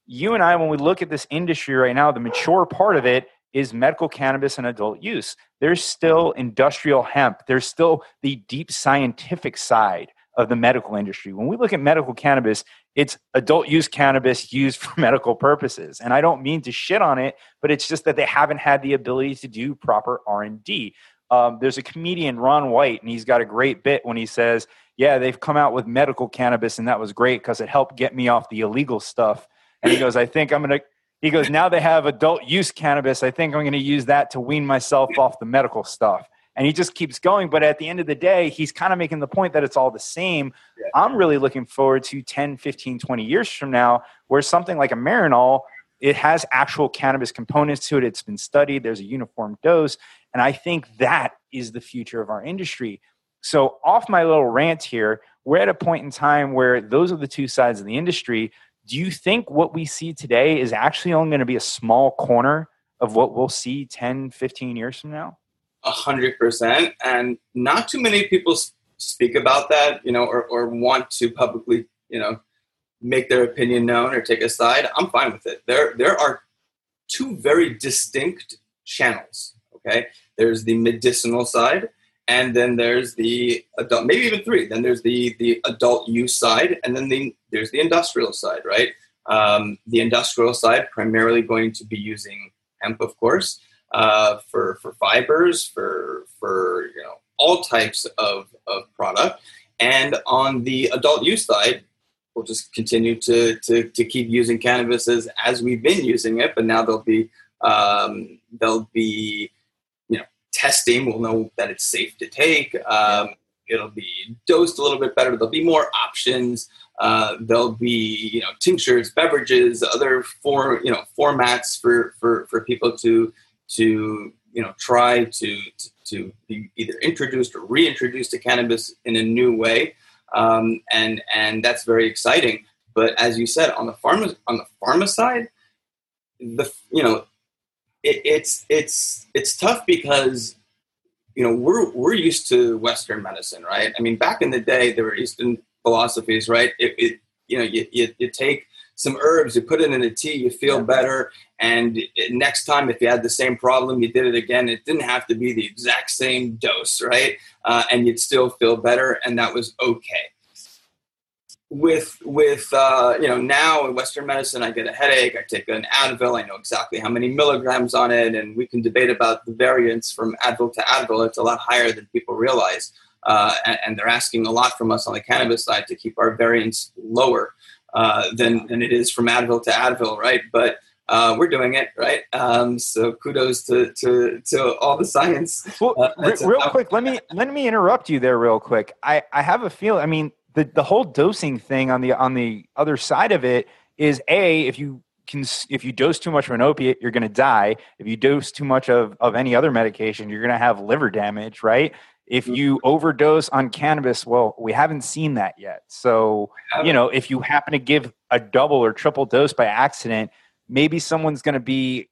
you and I, when we look at this industry right now, the mature part of it is medical cannabis and adult use. There's still industrial hemp. There's still the deep scientific side of the medical industry. When we look at medical cannabis, it's adult use cannabis used for medical purposes. And I don't mean to shit on it, but it's just that they haven't had the ability to do proper R&D. Um, there's a comedian, Ron White, and he's got a great bit when he says, yeah, they've come out with medical cannabis and that was great because it helped get me off the illegal stuff. And he goes, I think I'm going to, he goes, now they have adult use cannabis. I think I'm going to use that to wean myself off the medical stuff. And he just keeps going. But at the end of the day, he's kind of making the point that it's all the same. Yeah. I'm really looking forward to 10, 15, 20 years from now, where something like a Marinol, it has actual cannabis components to it. It's been studied, there's a uniform dose. And I think that is the future of our industry. So, off my little rant here, we're at a point in time where those are the two sides of the industry. Do you think what we see today is actually only going to be a small corner of what we'll see 10, 15 years from now? A hundred percent. And not too many people speak about that, you know, or, or want to publicly, you know, make their opinion known or take a side. I'm fine with it. There, there are two very distinct channels. Okay. There's the medicinal side and then there's the adult maybe even three then there's the the adult use side and then the, there's the industrial side right um, the industrial side primarily going to be using hemp of course uh, for for fibers for for you know all types of of product and on the adult use side we'll just continue to to, to keep using cannabis as, as we've been using it but now there'll be um, there'll be you know testing, we'll know that it's safe to take. Um, it'll be dosed a little bit better. There'll be more options. Uh, there'll be you know tinctures, beverages, other for you know formats for for for people to to you know try to to be either introduced or reintroduced to cannabis in a new way, um, and and that's very exciting. But as you said, on the pharma on the pharma side, the you know it, it's it's it's tough because you know we're we're used to Western medicine, right? I mean, back in the day, there were Eastern philosophies, right? It, it you know you, you, you take some herbs, you put it in a tea, you feel better, and next time if you had the same problem, you did it again. It didn't have to be the exact same dose, right? Uh, and you'd still feel better, and that was okay with with uh, you know now in Western medicine, I get a headache. I take an Advil. I know exactly how many milligrams on it, and we can debate about the variance from Advil to Advil. It's a lot higher than people realize, uh, and, and, they're asking a lot from us on the cannabis side to keep our variance lower uh, than than it is from Advil to Advil, right? But uh, we're doing it right. Um, so kudos to, to, to all the science. Well, uh, real quick, let me let me interrupt you there, real quick. I I have a feel. I mean, the the whole dosing thing on the on the other side of it is a if you can if you dose too much of an opiate you're going to die if you dose too much of of any other medication you're going to have liver damage right if you overdose on cannabis well we haven't seen that yet so you know if you happen to give a double or triple dose by accident maybe someone's going to be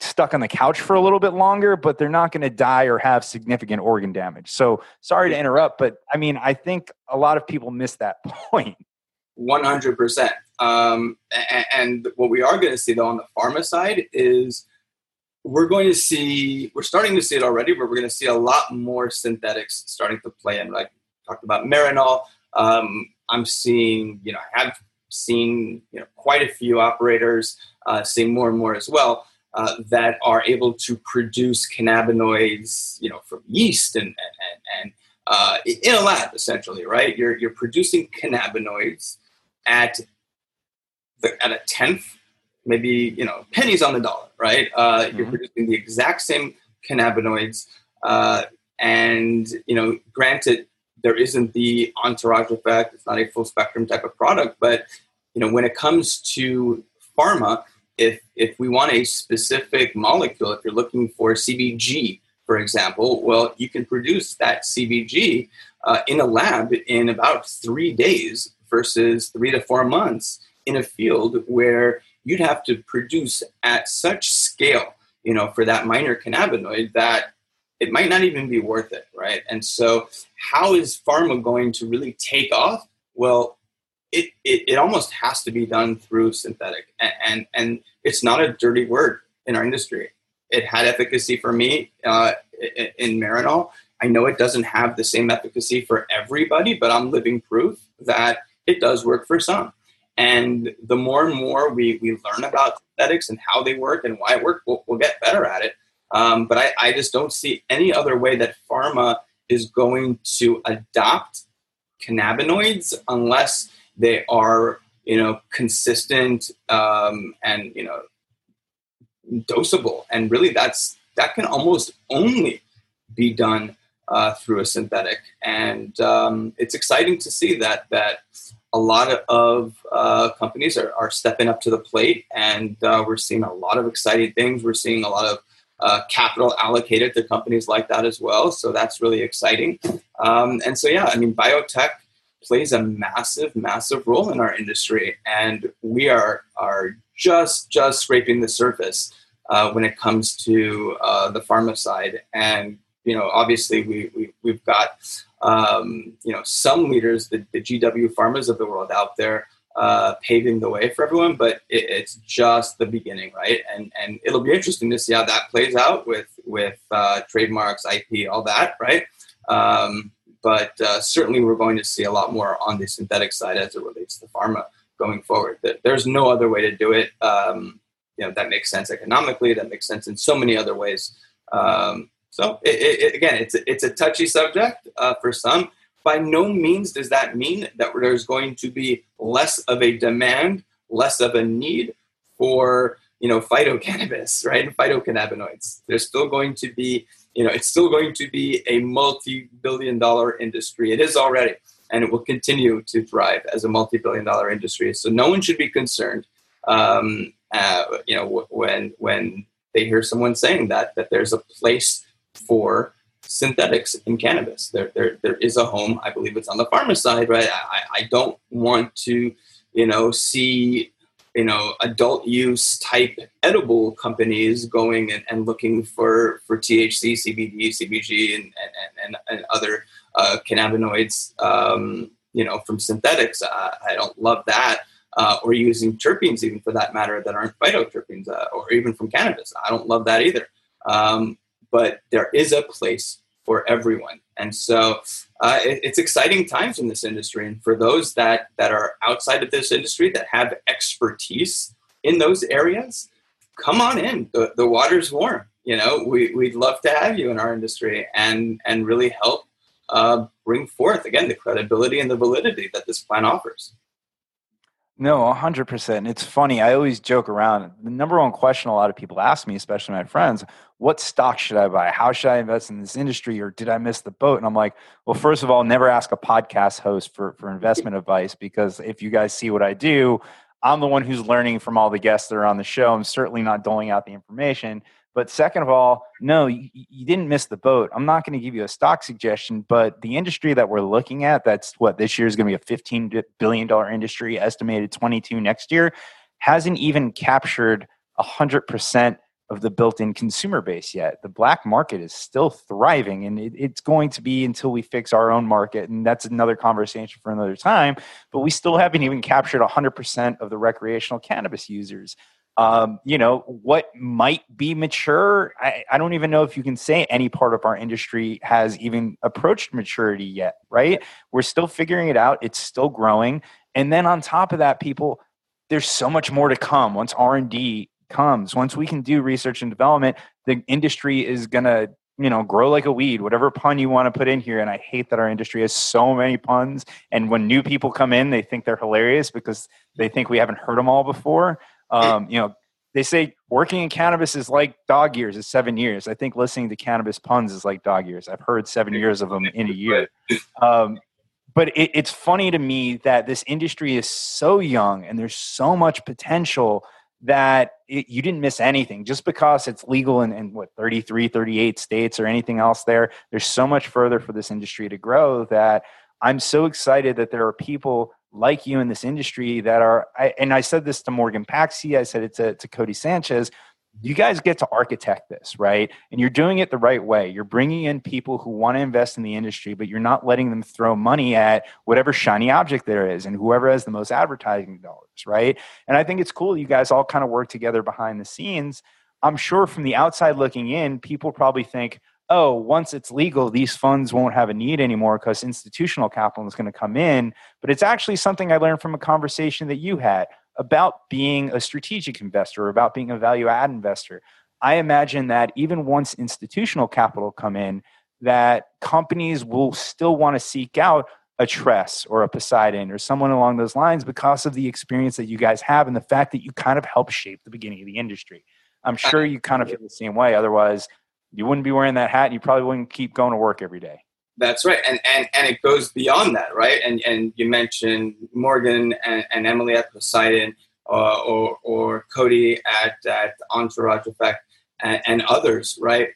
stuck on the couch for a little bit longer, but they're not going to die or have significant organ damage. So sorry to interrupt, but I mean, I think a lot of people miss that point. 100%. Um, and, and what we are going to see though on the pharma side is we're going to see, we're starting to see it already, but we're going to see a lot more synthetics starting to play in. Like talked about Marinol. Um, I'm seeing, you know, I have seen, you know, quite a few operators uh, seeing more and more as well uh, that are able to produce cannabinoids, you know, from yeast and and, and uh, in a lab, essentially, right? You're you're producing cannabinoids at the, at a tenth maybe you know pennies on the dollar, right? Uh, mm-hmm. You're producing the exact same cannabinoids, uh, and you know, granted, there isn't the entourage effect. It's not a full spectrum type of product, but you know, when it comes to pharma, if if we want a specific molecule, if you're looking for CBG, for example, well, you can produce that CBG uh, in a lab in about three days versus three to four months in a field where you'd have to produce at such scale, you know, for that minor cannabinoid that it might not even be worth it, right? And so, how is pharma going to really take off? Well, it, it, it almost has to be done through synthetic, and, and, and it's not a dirty word in our industry. It had efficacy for me uh, in Marinol. I know it doesn't have the same efficacy for everybody, but I'm living proof that it does work for some. And the more and more we, we learn about synthetics and how they work and why it works, we'll, we'll get better at it. Um, but I, I just don't see any other way that pharma is going to adopt cannabinoids unless they are, you know, consistent um, and you know, dosable. And really, that's that can almost only be done uh, through a synthetic. And um, it's exciting to see that that a lot of uh, companies are, are, stepping up to the plate, and uh, we're seeing a lot of exciting things. We're seeing a lot of uh, capital allocated to companies like that as well. So that's really exciting. Um, and so, yeah, I mean, biotech plays a massive, massive role in our industry, and we are are just just scraping the surface uh, when it comes to uh, the pharma side. And you know, obviously, we, we we've got um, you know some leaders, the, the GW pharmas of the world out there. Uh, paving the way for everyone, but it, it's just the beginning, right? And and it'll be interesting to see how that plays out with with uh, trademarks, IP, all that, right? Um, but uh, certainly we're going to see a lot more on the synthetic side as it relates to pharma going forward. There's no other way to do it. Um, you know that makes sense economically. That makes sense in so many other ways. Um, so it, it, again, it's it's a touchy subject uh, for some. By no means does that mean that there's going to be less of a demand, less of a need for you know phytocannabis, right? And phytocannabinoids. There's still going to be you know, it's still going to be a multi-billion dollar industry. It is already, and it will continue to thrive as a multi-billion dollar industry. So no one should be concerned. Um, uh, you know, when when they hear someone saying that that there's a place for synthetics in cannabis. There, there, there is a home. I believe it's on the pharma side, right? I, I don't want to, you know, see you know adult use type edible companies going and, and looking for for THC, CBD, CBG, and and, and, and other uh, cannabinoids, um, you know, from synthetics. Uh, I don't love that. Uh, or using terpenes, even for that matter, that aren't phytoterpenes, uh, or even from cannabis. I don't love that either. Um, but there is a place for everyone. And so uh, it, it's exciting times in this industry. And for those that, that are outside of this industry that have expertise in those areas, come on in. The, the water's warm. You know, we, we'd love to have you in our industry and, and really help uh, bring forth, again, the credibility and the validity that this plan offers. No, 100%. It's funny. I always joke around. The number one question a lot of people ask me, especially my friends, what stock should I buy? How should I invest in this industry? Or did I miss the boat? And I'm like, well, first of all, never ask a podcast host for, for investment advice because if you guys see what I do, I'm the one who's learning from all the guests that are on the show. I'm certainly not doling out the information. But second of all, no, you, you didn't miss the boat. I'm not going to give you a stock suggestion, but the industry that we're looking at, that's what this year is going to be a 15 billion dollar industry, estimated 22 next year, hasn't even captured 100% of the built-in consumer base yet. The black market is still thriving, and it, it's going to be until we fix our own market, and that's another conversation for another time. But we still haven't even captured 100% of the recreational cannabis users um, you know what might be mature I, I, don't even know if you can say any part of our industry has even approached maturity yet right? We're still figuring it out. It's still growing. And then on top of that people there's so much more to come. Once r&d comes once we can do research and development the industry is going to you know grow like a weed whatever pun you want to put in here. And i hate that our industry has so many puns. And when new people come in they think they're hilarious because they think we haven't heard them all before Um, you know, they say working in cannabis is like dog years is seven years. I think listening to cannabis puns is like dog years. I've heard seven years of them in a year. Um, but it, it's funny to me that this industry is so young and there's so much potential that it, you didn't miss anything just because it's legal in, in what 33 38 states or anything else there there's so much further for this industry to grow that i'm so excited that there are people like you in this industry that are I, and i said this to morgan Paxhia i said it to, to codie sanchez you guys get to architect this right? And you're doing it the right way. You're bringing in people who want to invest in the industry but you're not letting them throw money at whatever shiny object there is and whoever has the most advertising dollars right? And i think it's cool you guys all kind of work together behind the scenes. I'm sure from the outside looking in people probably think oh, once it's legal, these funds won't have a need anymore because institutional capital is going to come in. But it's actually something I learned from a conversation that you had about being a strategic investor, or about being a value add investor. I imagine that even once institutional capital come in, that companies will still want to seek out a Tress or a Poseidon or someone along those lines because of the experience that you guys have and the fact that you kind of help shape the beginning of the industry. I'm sure you kind of feel the same way. Otherwise, you wouldn't be wearing that hat and you probably wouldn't keep going to work every day. That's right. And, and, and it goes beyond that, right? And, and you mentioned Morgan and, and Emily at Poseidon uh, or, or Codie at, at Entourage Effect and, and others, right?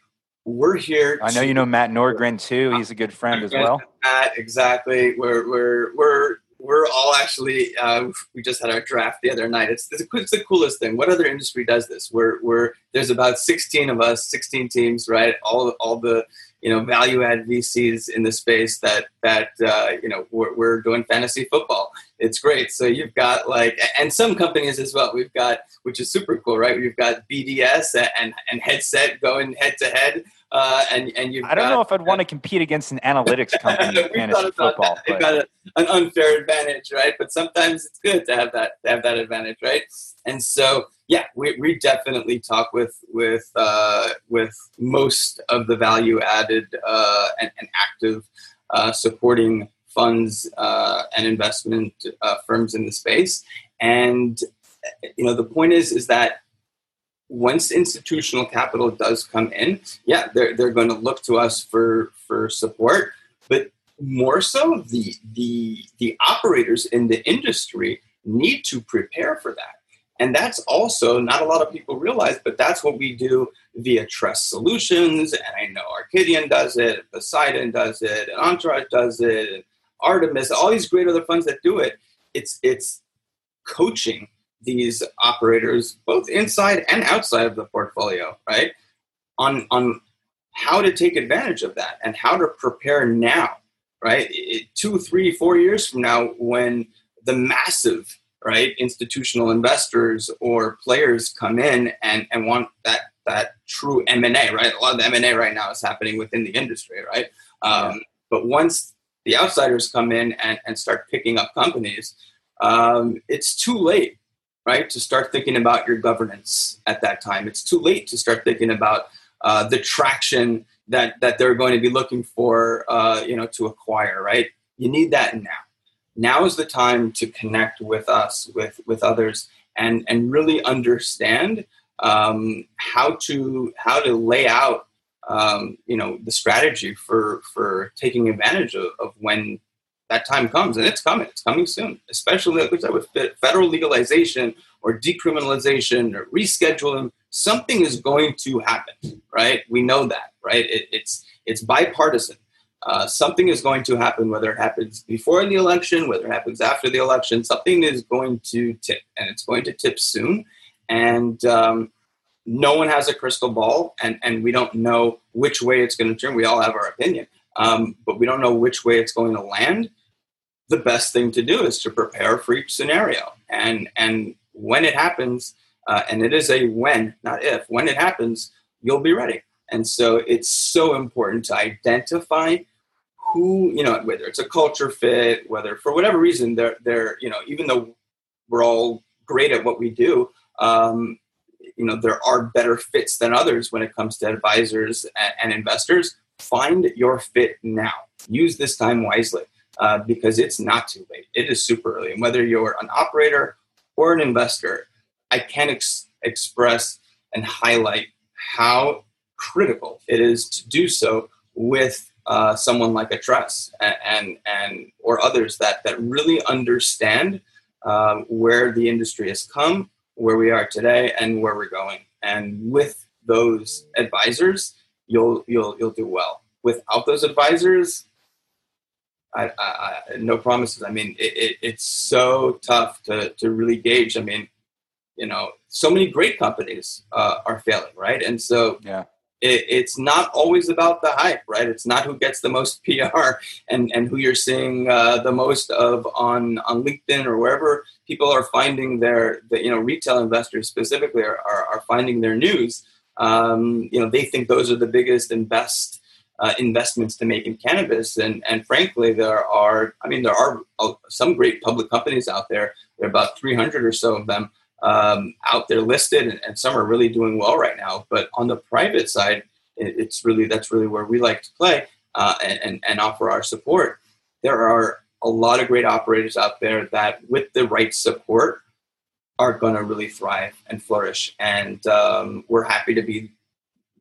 We're here. I know you know Matt Nordgren too. He's a good friend as well. Matt, exactly. We're, we're, we're, we're all actually uh, we just had our draft the other night. It's, it's, it's, the coolest thing. What other industry does this? We're, we're there's about 16 of us, 16 teams, right? All all the you know value add VCs in the space that that uh, you know we're, we're, doing fantasy football. It's great. So you've got like and some companies as well. We've got which is super cool, right? We've got BDS and and headset going head to head. Uh, and and you I don't got, know if I'd want to compete against an analytics company in fantasy football. An unfair advantage, right? But sometimes it's good to have that to have that advantage, right? And so yeah, we, we definitely talk with with uh, with most of the value added uh, and, and, active uh, supporting funds uh, and investment uh, firms in the space. And you know the point is is that once institutional capital does come in, yeah, they're, they're going to look to us for, for support. More so, the, the, the operators in the industry need to prepare for that. And that's also not a lot of people realize, but that's what we do via Tress Solutions. And I know Arcadian does it, Poseidon does it, and Entourage does it, and Artemis, all these great other funds that do it. It's it's coaching these operators, both inside and outside of the portfolio, right? On on how to take advantage of that and how to prepare now, right? It, two, three, four years from now, when the massive right institutional investors or players come in and, and want that that true M&A, right? A lot of the M&A right now is happening within the industry, right? Um, But once the outsiders come in and, and start picking up companies, um, it's too late right? To start thinking about your governance at that time. It's too late to start thinking about uh, the traction that that they're going to be looking for, uh, you know, to acquire, right? You need that now. Now is the time to connect with us, with with others, and and really understand um, how to how to lay out, um, you know, the strategy for for taking advantage of, of when that time comes, and it's coming. It's coming soon, especially like we said with federal legalization or decriminalization or rescheduling. Something is going to happen, right? We know that, right? It, it's it's bipartisan. Uh, something is going to happen, whether it happens before the election, whether it happens after the election. Something is going to tip, and it's going to tip soon. And um, no one has a crystal ball, and, and we don't know which way it's going to turn. We all have our opinion, um, but we don't know which way it's going to land the best thing to do is to prepare for each scenario. And and when it happens, uh, and it is a when, not if, when it happens, you'll be ready. And so it's so important to identify who, you know, whether it's a culture fit, whether for whatever reason they're they're, you know, even though we're all great at what we do, um, you know, there are better fits than others when it comes to advisors and, and investors. Find your fit now. Use this time wisely uh, because it's not too late. It is super early. And whether you're an operator or an investor, I can't ex- express and highlight how critical it is to do so with uh, someone like a Tress and, and, and or others that that really understand um, where the industry has come, where we are today, and where we're going. And with those advisors, you'll you'll you'll do well. Without those advisors, I, I, I no promises. I mean, it, it, it's so tough to to really gauge. I mean, you know, so many great companies uh, are failing, right? And so yeah it, it's not always about the hype, right? It's not who gets the most PR and, and who you're seeing uh, the most of on, on LinkedIn or wherever people are finding their, the, you know, retail investors specifically are, are, are finding their news. Um, you know, they think those are the biggest and best uh, investments to make in cannabis. And, and frankly, there are, I mean, there are uh, some great public companies out there. There are about 300 or so of them um, out there listed, and, and, some are really doing well right now. But on the private side, it, it's really that's really where we like to play uh, and, and offer our support. There are a lot of great operators out there that, with the right support, are going to really thrive and flourish. And um, we're happy to be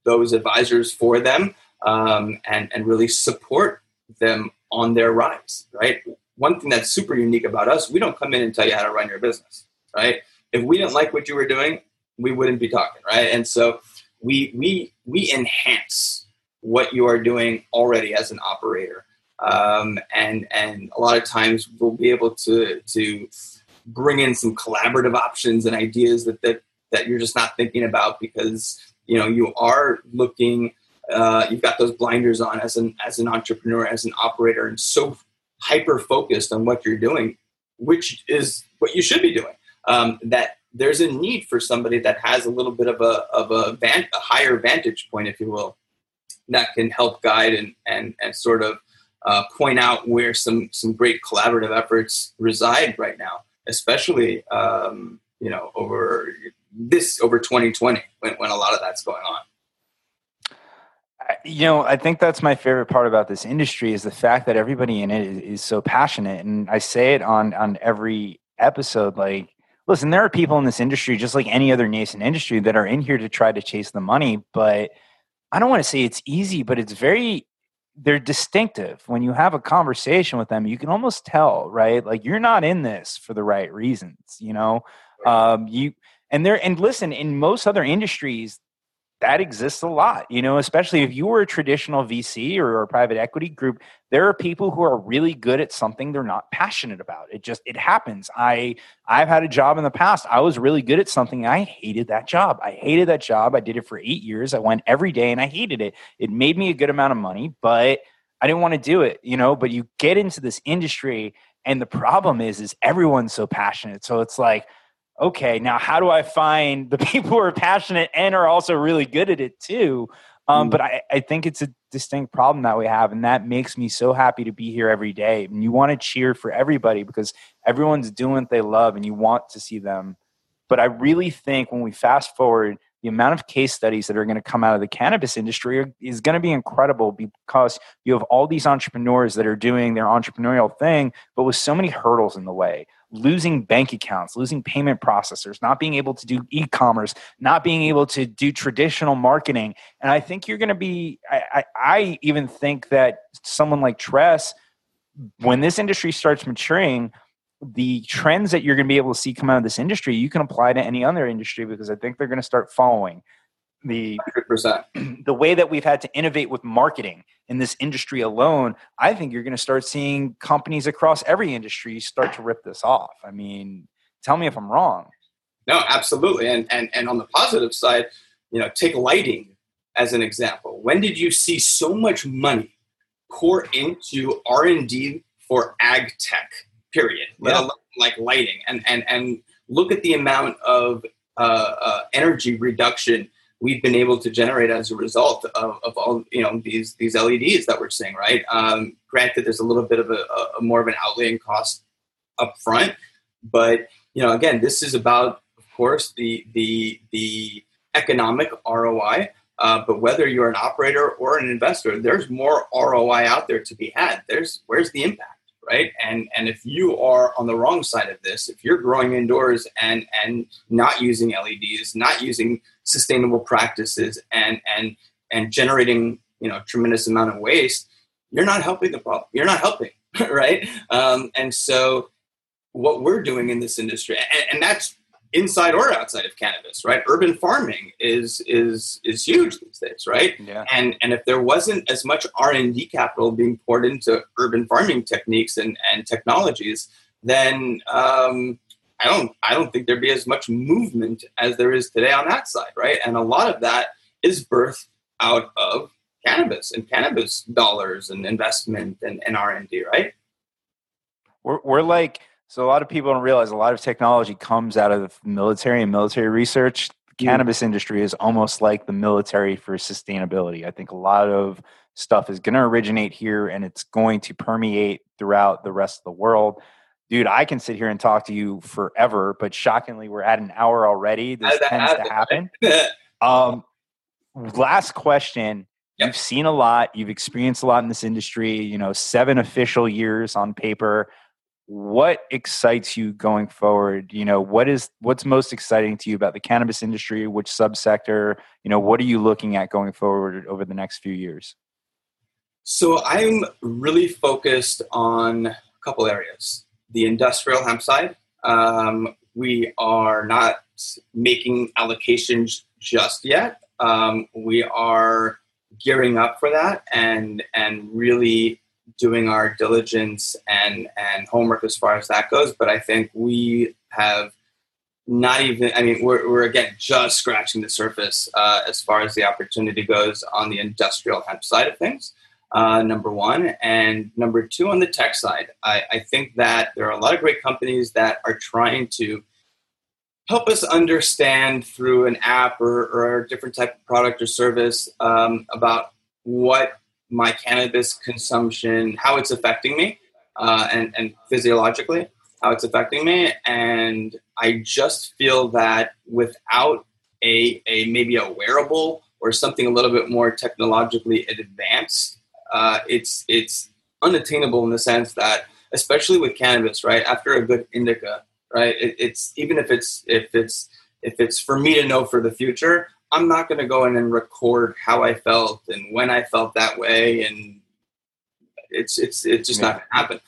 those advisors for them um, and and really support them on their rise. Right. One thing that's super unique about us, we don't come in and tell you how to run your business. Right if we didn't like what you were doing, we wouldn't be talking, right? And so we we we enhance what you are doing already as an operator, um, and and a lot of times we'll be able to to bring in some collaborative options and ideas that that that you're just not thinking about because you know you are looking uh, you've got those blinders on as an as an entrepreneur as an operator and so hyper focused on what you're doing which is what you should be doing um, that there's a need for somebody that has a little bit of a of a, van, a higher vantage point, if you will, that can help guide and and and sort of uh, point out where some some great collaborative efforts reside right now, especially um, you know over this over 2020 when, when a lot of that's going on. You know i think that's my favorite part about this industry is the fact that everybody in it is, is so passionate. And i say it on on every episode like listen, there are people in this industry, just like any other nascent industry, that are in here to try to chase the money. But I don't want to say it's easy, but it's very, they're distinctive. When you have a conversation with them, you can almost tell, right? Like you're not in this for the right reasons, you know? Um, you, and there, and listen, in most other industries, that exists a lot, you know, especially if you were a traditional VC or a private equity group, there are people who are really good at something they're not passionate about. It just it happens. I I've had a job in the past. I was really good at something. I hated that job. I hated that job. I did it for 8 years. I went every day and I hated it. It made me a good amount of money, but I didn't want to do it, you know, but you get into this industry and the problem is is everyone's so passionate. So it's like okay, now how do I find the people who are passionate and are also really good at it too? Um, mm. But I, I think it's a distinct problem that we have, and that makes me so happy to be here every day. And you want to cheer for everybody because everyone's doing what they love, and you want to see them. But I really think when we fast forward, the amount of case studies that are going to come out of the cannabis industry is going to be incredible because you have all these entrepreneurs that are doing their entrepreneurial thing, but with so many hurdles in the way losing bank accounts, losing payment processors, not being able to do e commerce, not being able to do traditional marketing. And I think you're going to be, I, I, I, even think that someone like Tress, when this industry starts maturing, the trends that you're going to be able to see come out of this industry, you can apply to any other industry because I think they're going to start following the 100%. the way that we've had to innovate with marketing in this industry alone, I think you're going to start seeing companies across every industry start to rip this off. I mean, tell me if I'm wrong. No, absolutely. And and and on the positive side, you know, take lighting as an example. When did you see so much money pour into R and D for ag tech? Period. Yeah. like lighting, and and and look at the amount of uh, uh, energy reduction we've been able to generate as a result of, of all you know these these LEDs that we're seeing, right? Um, granted, there's a little bit of a, a more of an outlay cost up front, but you know, again, this is about, of course, the the the economic ROI. Uh, but whether you're an operator or an investor, there's more ROI out there to be had. There's where's the impact, right? And and if you are on the wrong side of this, if you're growing indoors and and not using LEDs, not using sustainable practices, and and and generating you know tremendous amount of waste, you're not helping the problem. You're not helping, right? Um, and so what we're doing in this industry, and, and that's inside or outside of cannabis, right? Urban farming is is is huge these days, right? Yeah. And and if there wasn't as much R and D capital being poured into urban farming techniques and and technologies, then um, I don't I don't think there'd be as much movement as there is today on that side, right? And a lot of that is birthed out of cannabis and cannabis dollars and investment and, and R and D, right? We're we're like so a lot of people don't realize a lot of technology comes out of the military and military research. The mm. cannabis industry is almost like the military for sustainability. I think a lot of stuff is going to originate here and it's going to permeate throughout the rest of the world. Dude, I can sit here and talk to you forever, but shockingly, we're at an hour already. This tends to happen. um, last question. Yep. You've seen a lot. You've experienced a lot in this industry. You know, seven official years on paper what excites you going forward you know what is what's most exciting to you about the cannabis industry which subsector you know what are you looking at going forward over the next few years so i'm really focused on a couple areas the industrial hemp side um, we are not making allocations just yet um, we are gearing up for that and and really doing our diligence and and homework as far as that goes. But I think we have not even. I mean, we're we're again just scratching the surface uh, as far as the opportunity goes on the industrial hemp side of things. Uh, number one, and number two on the tech side, I, I think that there are a lot of great companies that are trying to help us understand through an app or, or a different type of product or service um, about what my cannabis consumption, how it's affecting me, uh, and and physiologically how it's affecting me, and I just feel that without a a maybe a wearable or something a little bit more technologically advanced, uh, it's it's unattainable in the sense that especially with cannabis, right? After a good indica, right? It, it's even if it's if it's if it's for me to know for the future, I'm not going to go in and record how I felt and when I felt that way, and it's it's it's just yeah. not going to happen.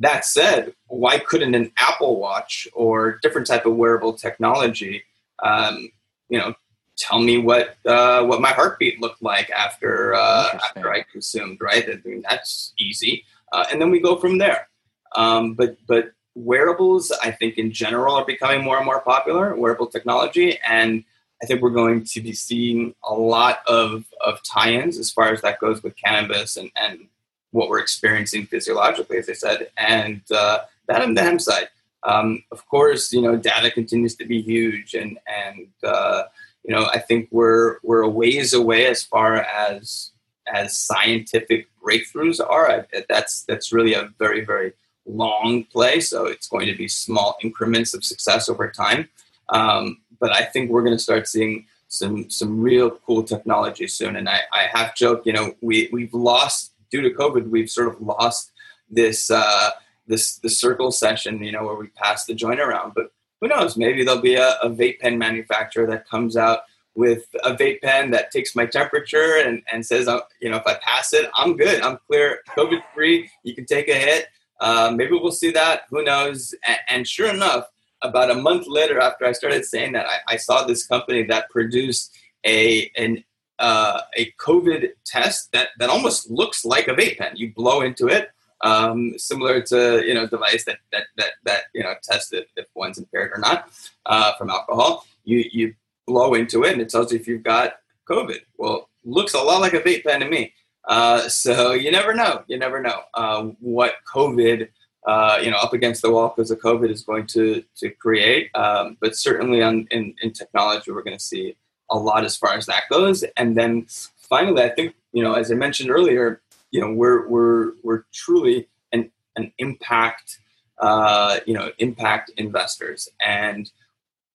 That said, why couldn't an Apple Watch or different type of wearable technology, um, you know, tell me what uh, what my heartbeat looked like after uh, after I consumed? Right, I mean, that's easy, uh, and then we go from there. Um, but but wearables, I think in general, are becoming more and more popular. Wearable technology and I think we're going to be seeing a lot of, of tie-ins as far as that goes with cannabis and, and what we're experiencing physiologically, as I said, and uh, that on the hemp side. Um, of course, you know, data continues to be huge, and and uh, you know, I think we're we're a ways away as far as as scientific breakthroughs are. That's that's really a very very long play, so it's going to be small increments of success over time. Um, but I think we're going to start seeing some some real cool technology soon. And I, I have joked, you know, we we've lost due to COVID, we've sort of lost this uh, this the circle session, you know, where we pass the joint around. But who knows? Maybe there'll be a, a vape pen manufacturer that comes out with a vape pen that takes my temperature and, and says, uh, you know, if I pass it, I'm good. I'm clear, COVID free. You can take a hit. Uh, maybe we'll see that. Who knows? And, and sure enough, about a month later, after I started saying that, I, I saw this company that produced a an uh, a COVID test that that almost looks like a vape pen. You blow into it, um, similar to you know device that that that that you know tests if, if one's impaired or not uh, from alcohol. You you blow into it and it tells you if you've got COVID. Well, looks a lot like a vape pen to me. Uh, so you never know. You never know uh, what COVID uh, you know, up against the wall because of COVID is going to to create. Um, but certainly, on, in in technology, we're going to see a lot as far as that goes. And then finally, I think you know, as I mentioned earlier, you know, we're we're we're truly an an impact, uh, you know, impact investors. And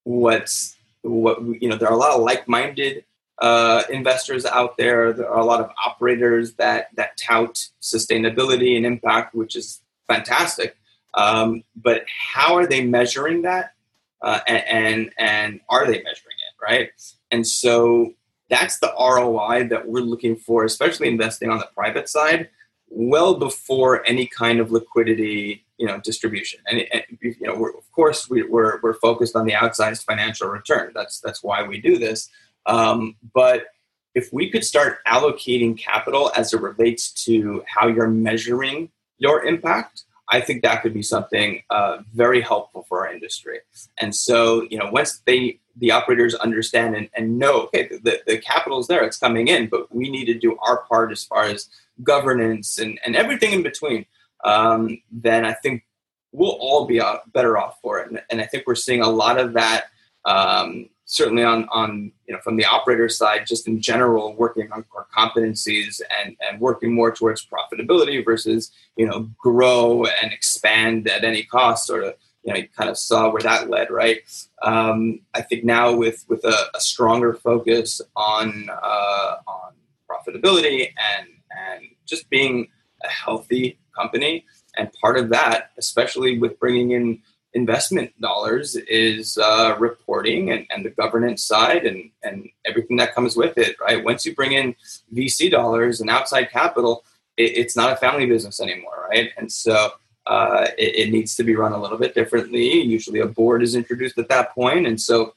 what's what you know, there are a lot of like minded uh, investors out there. There are a lot of operators that that tout sustainability and impact, which is fantastic. Um, but how are they measuring that? Uh, and, and, and are they measuring it right? And so that's the ROI that we're looking for, especially investing on the private side, well before any kind of liquidity, you know, distribution. And, and you know, of course, we, are we're, we're focused on the outsized financial return. That's that's why we do this. Um, but if we could start allocating capital as it relates to how you're measuring your impact, I think that could be something uh, very helpful for our industry. And so, you know, once they the operators understand and, and know, okay, the, the capital is there, it's coming in, but we need to do our part as far as governance and, and everything in between, um, then I think we'll all be better off for it. And, and, I think we're seeing a lot of that um, certainly on, on you know from the operator side, just in general, working on core competencies and, and working more towards profitability versus you know grow and expand at any cost, sort of you know you kind of saw where that led, right? Um, I think now with with a, a stronger focus on uh, on profitability and and just being a healthy company, and part of that, especially with bringing in investment dollars is uh, reporting and, and the governance side and, and everything that comes with it, right? Once you bring in VC dollars and outside capital, it, it's not a family business anymore, right? And so uh, it, it, needs to be run a little bit differently. Usually a board is introduced at that point. And so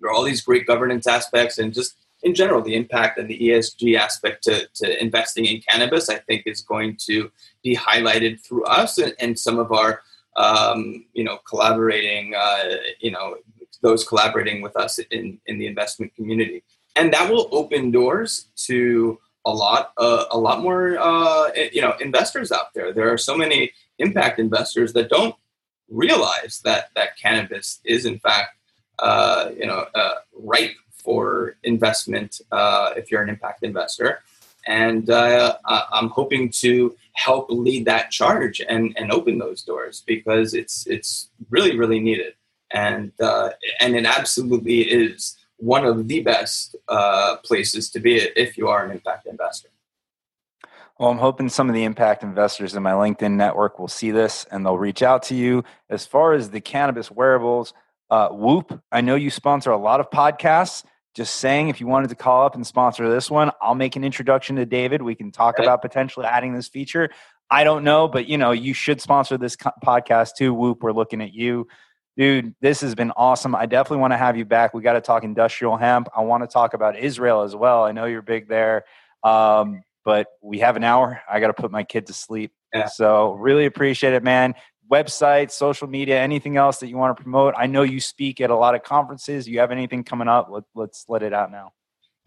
there are all these great governance aspects and just in general, the impact and the ESG aspect to, to investing in cannabis, I think, is going to be highlighted through us and, and some of our um, you know, collaborating, uh, you know, those collaborating with us in, in the investment community. And that will open doors to a lot, uh, a lot more, uh, you know, investors out there. There are so many impact investors that don't realize that that cannabis is in fact, uh, you know, uh, ripe for investment uh, if you're an impact investor. And I'm hoping to help lead that charge and, and open those doors because it's it's really really needed and uh, and it absolutely is one of the best uh, places to be if you are an impact investor. Well, I'm hoping some of the impact investors in my LinkedIn network will see this and they'll reach out to you. As far as the cannabis wearables, uh, Whoop, I know you sponsor a lot of podcasts. Just saying, if you wanted to call up and sponsor this one, I'll make an introduction to David. We can talk about potentially adding this feature. I don't know, but you know, you should sponsor this podcast too. Whoop, we're looking at you. Dude, this has been awesome. I definitely want to have you back. We got to talk industrial hemp. I want to talk about Israel as well. I know you're big there. Um, but we have an hour. I got to put my kid to sleep. Yeah. So really appreciate it, man website, social media, anything else that you want to promote? I know you speak at a lot of conferences. You have anything coming up? Let, us let it out now.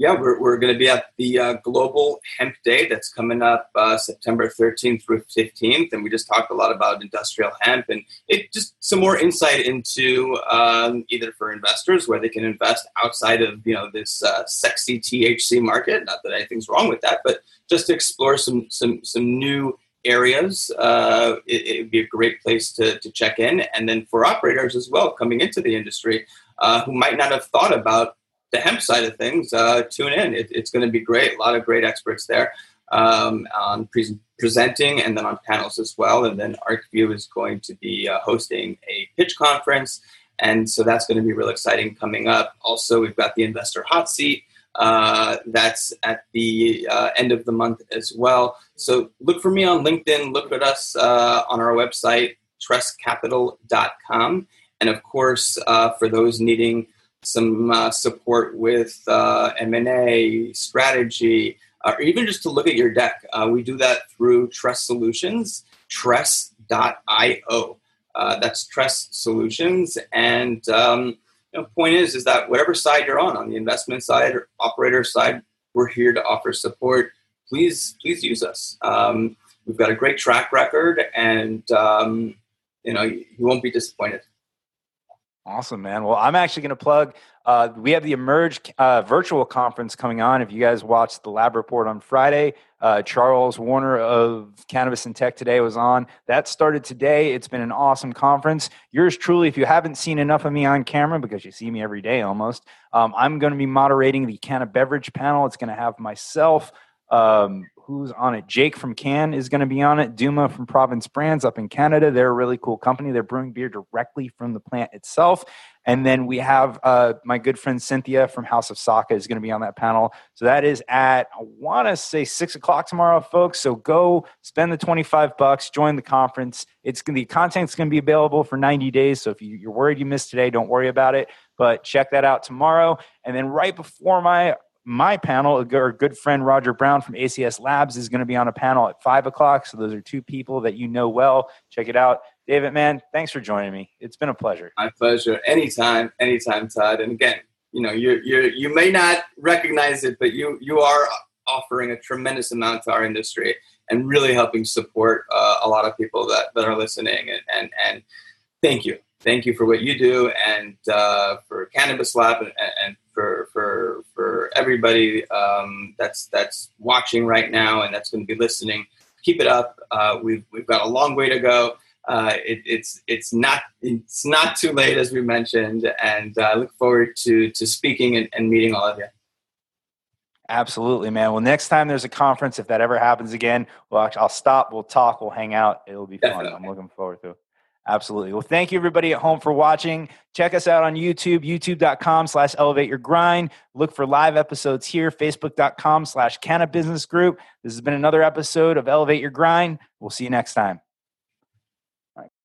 Yeah, we're, we're going to be at the uh, Global Hemp Day that's coming up uh, September 13th through 15th. And we just talked a lot about industrial hemp and it just some more insight into um, either for investors where they can invest outside of, you know, this uh, sexy THC market. Not that anything's wrong with that, but just to explore some, some, some new areas, uh, it, would be a great place to, to check in. And then for operators as well, coming into the industry, uh, who might not have thought about the hemp side of things, uh, tune in. It, it's going to be great. A lot of great experts there um, on pre- presenting and then on panels as well. And then ArcView is going to be uh, hosting a pitch conference. And so that's going to be real exciting coming up. Also, we've got the investor hot seat. Uh, that's at the uh, end of the month as well. So look for me on LinkedIn. Look at us uh, on our website, tresscapital.com. And of course, uh, for those needing some uh, support with M&A, strategy, or even just to look at your deck, we do that through Tress Solutions, tress.io. that's Tress Solutions. And um, you know, point is is that whatever side you're on, on the investment side or operator side, we're here to offer support. Please, please use us. Um, we've got a great track record, and um, you know you won't be disappointed. Awesome, man. Well, I'm actually going to plug. Uh, we have the Emerge uh, virtual conference coming on. If you guys watched the lab report on Friday, uh, Charles Warner of Cannabis and Tech Today was on. That started today. It's been an awesome conference. Yours truly, if you haven't seen enough of me on camera, because you see me every day almost, um, I'm going to be moderating the Canna Beverage panel. It's going to have myself, um, who's on it. Jake from Cann is going to be on it. Dooma from Province Brands up in Canada. They're a really cool company. They're brewing beer directly from the plant itself. And then we have uh, my good friend Cynthia from House of Saka is going to be on that panel. So that is at, I want to say six o'clock tomorrow, folks. So go spend the 25 bucks, join the conference. It's the content's going to be available for 90 days. So if you, you're worried you missed today, don't worry about it. But check that out tomorrow. And then right before my my panel, our good friend Roger Brown from ACS Labs is going to be on a panel at five o'clock. So those are two people that you know well. Check it out. David, man, thanks for joining me. It's been a pleasure. My pleasure. Anytime, anytime, Todd. And again, you know, you you you may not recognize it, but you you are offering a tremendous amount to our industry and really helping support uh, a lot of people that, that are listening. And, and and thank you, thank you for what you do and uh, for Cannabis Lab and, and for for for everybody um, that's that's watching right now and that's going to be listening. Keep it up. Uh, we've we've got a long way to go. Uh, it, it's it's not it's not too late as we mentioned, and I uh, look forward to to speaking and, and meeting all of you. Absolutely, man. Well, next time there's a conference, if that ever happens again, well, I'll stop. We'll talk. We'll hang out. It'll be fun. Definitely. I'm looking forward to it. Absolutely. Well, thank you everybody at home for watching. Check us out on YouTube, youtube.com slash elevate your grind. Look for live episodes here, facebook.com slash Canna Business Group. This has been another episode of Elevate Your Grind. We'll see you next time.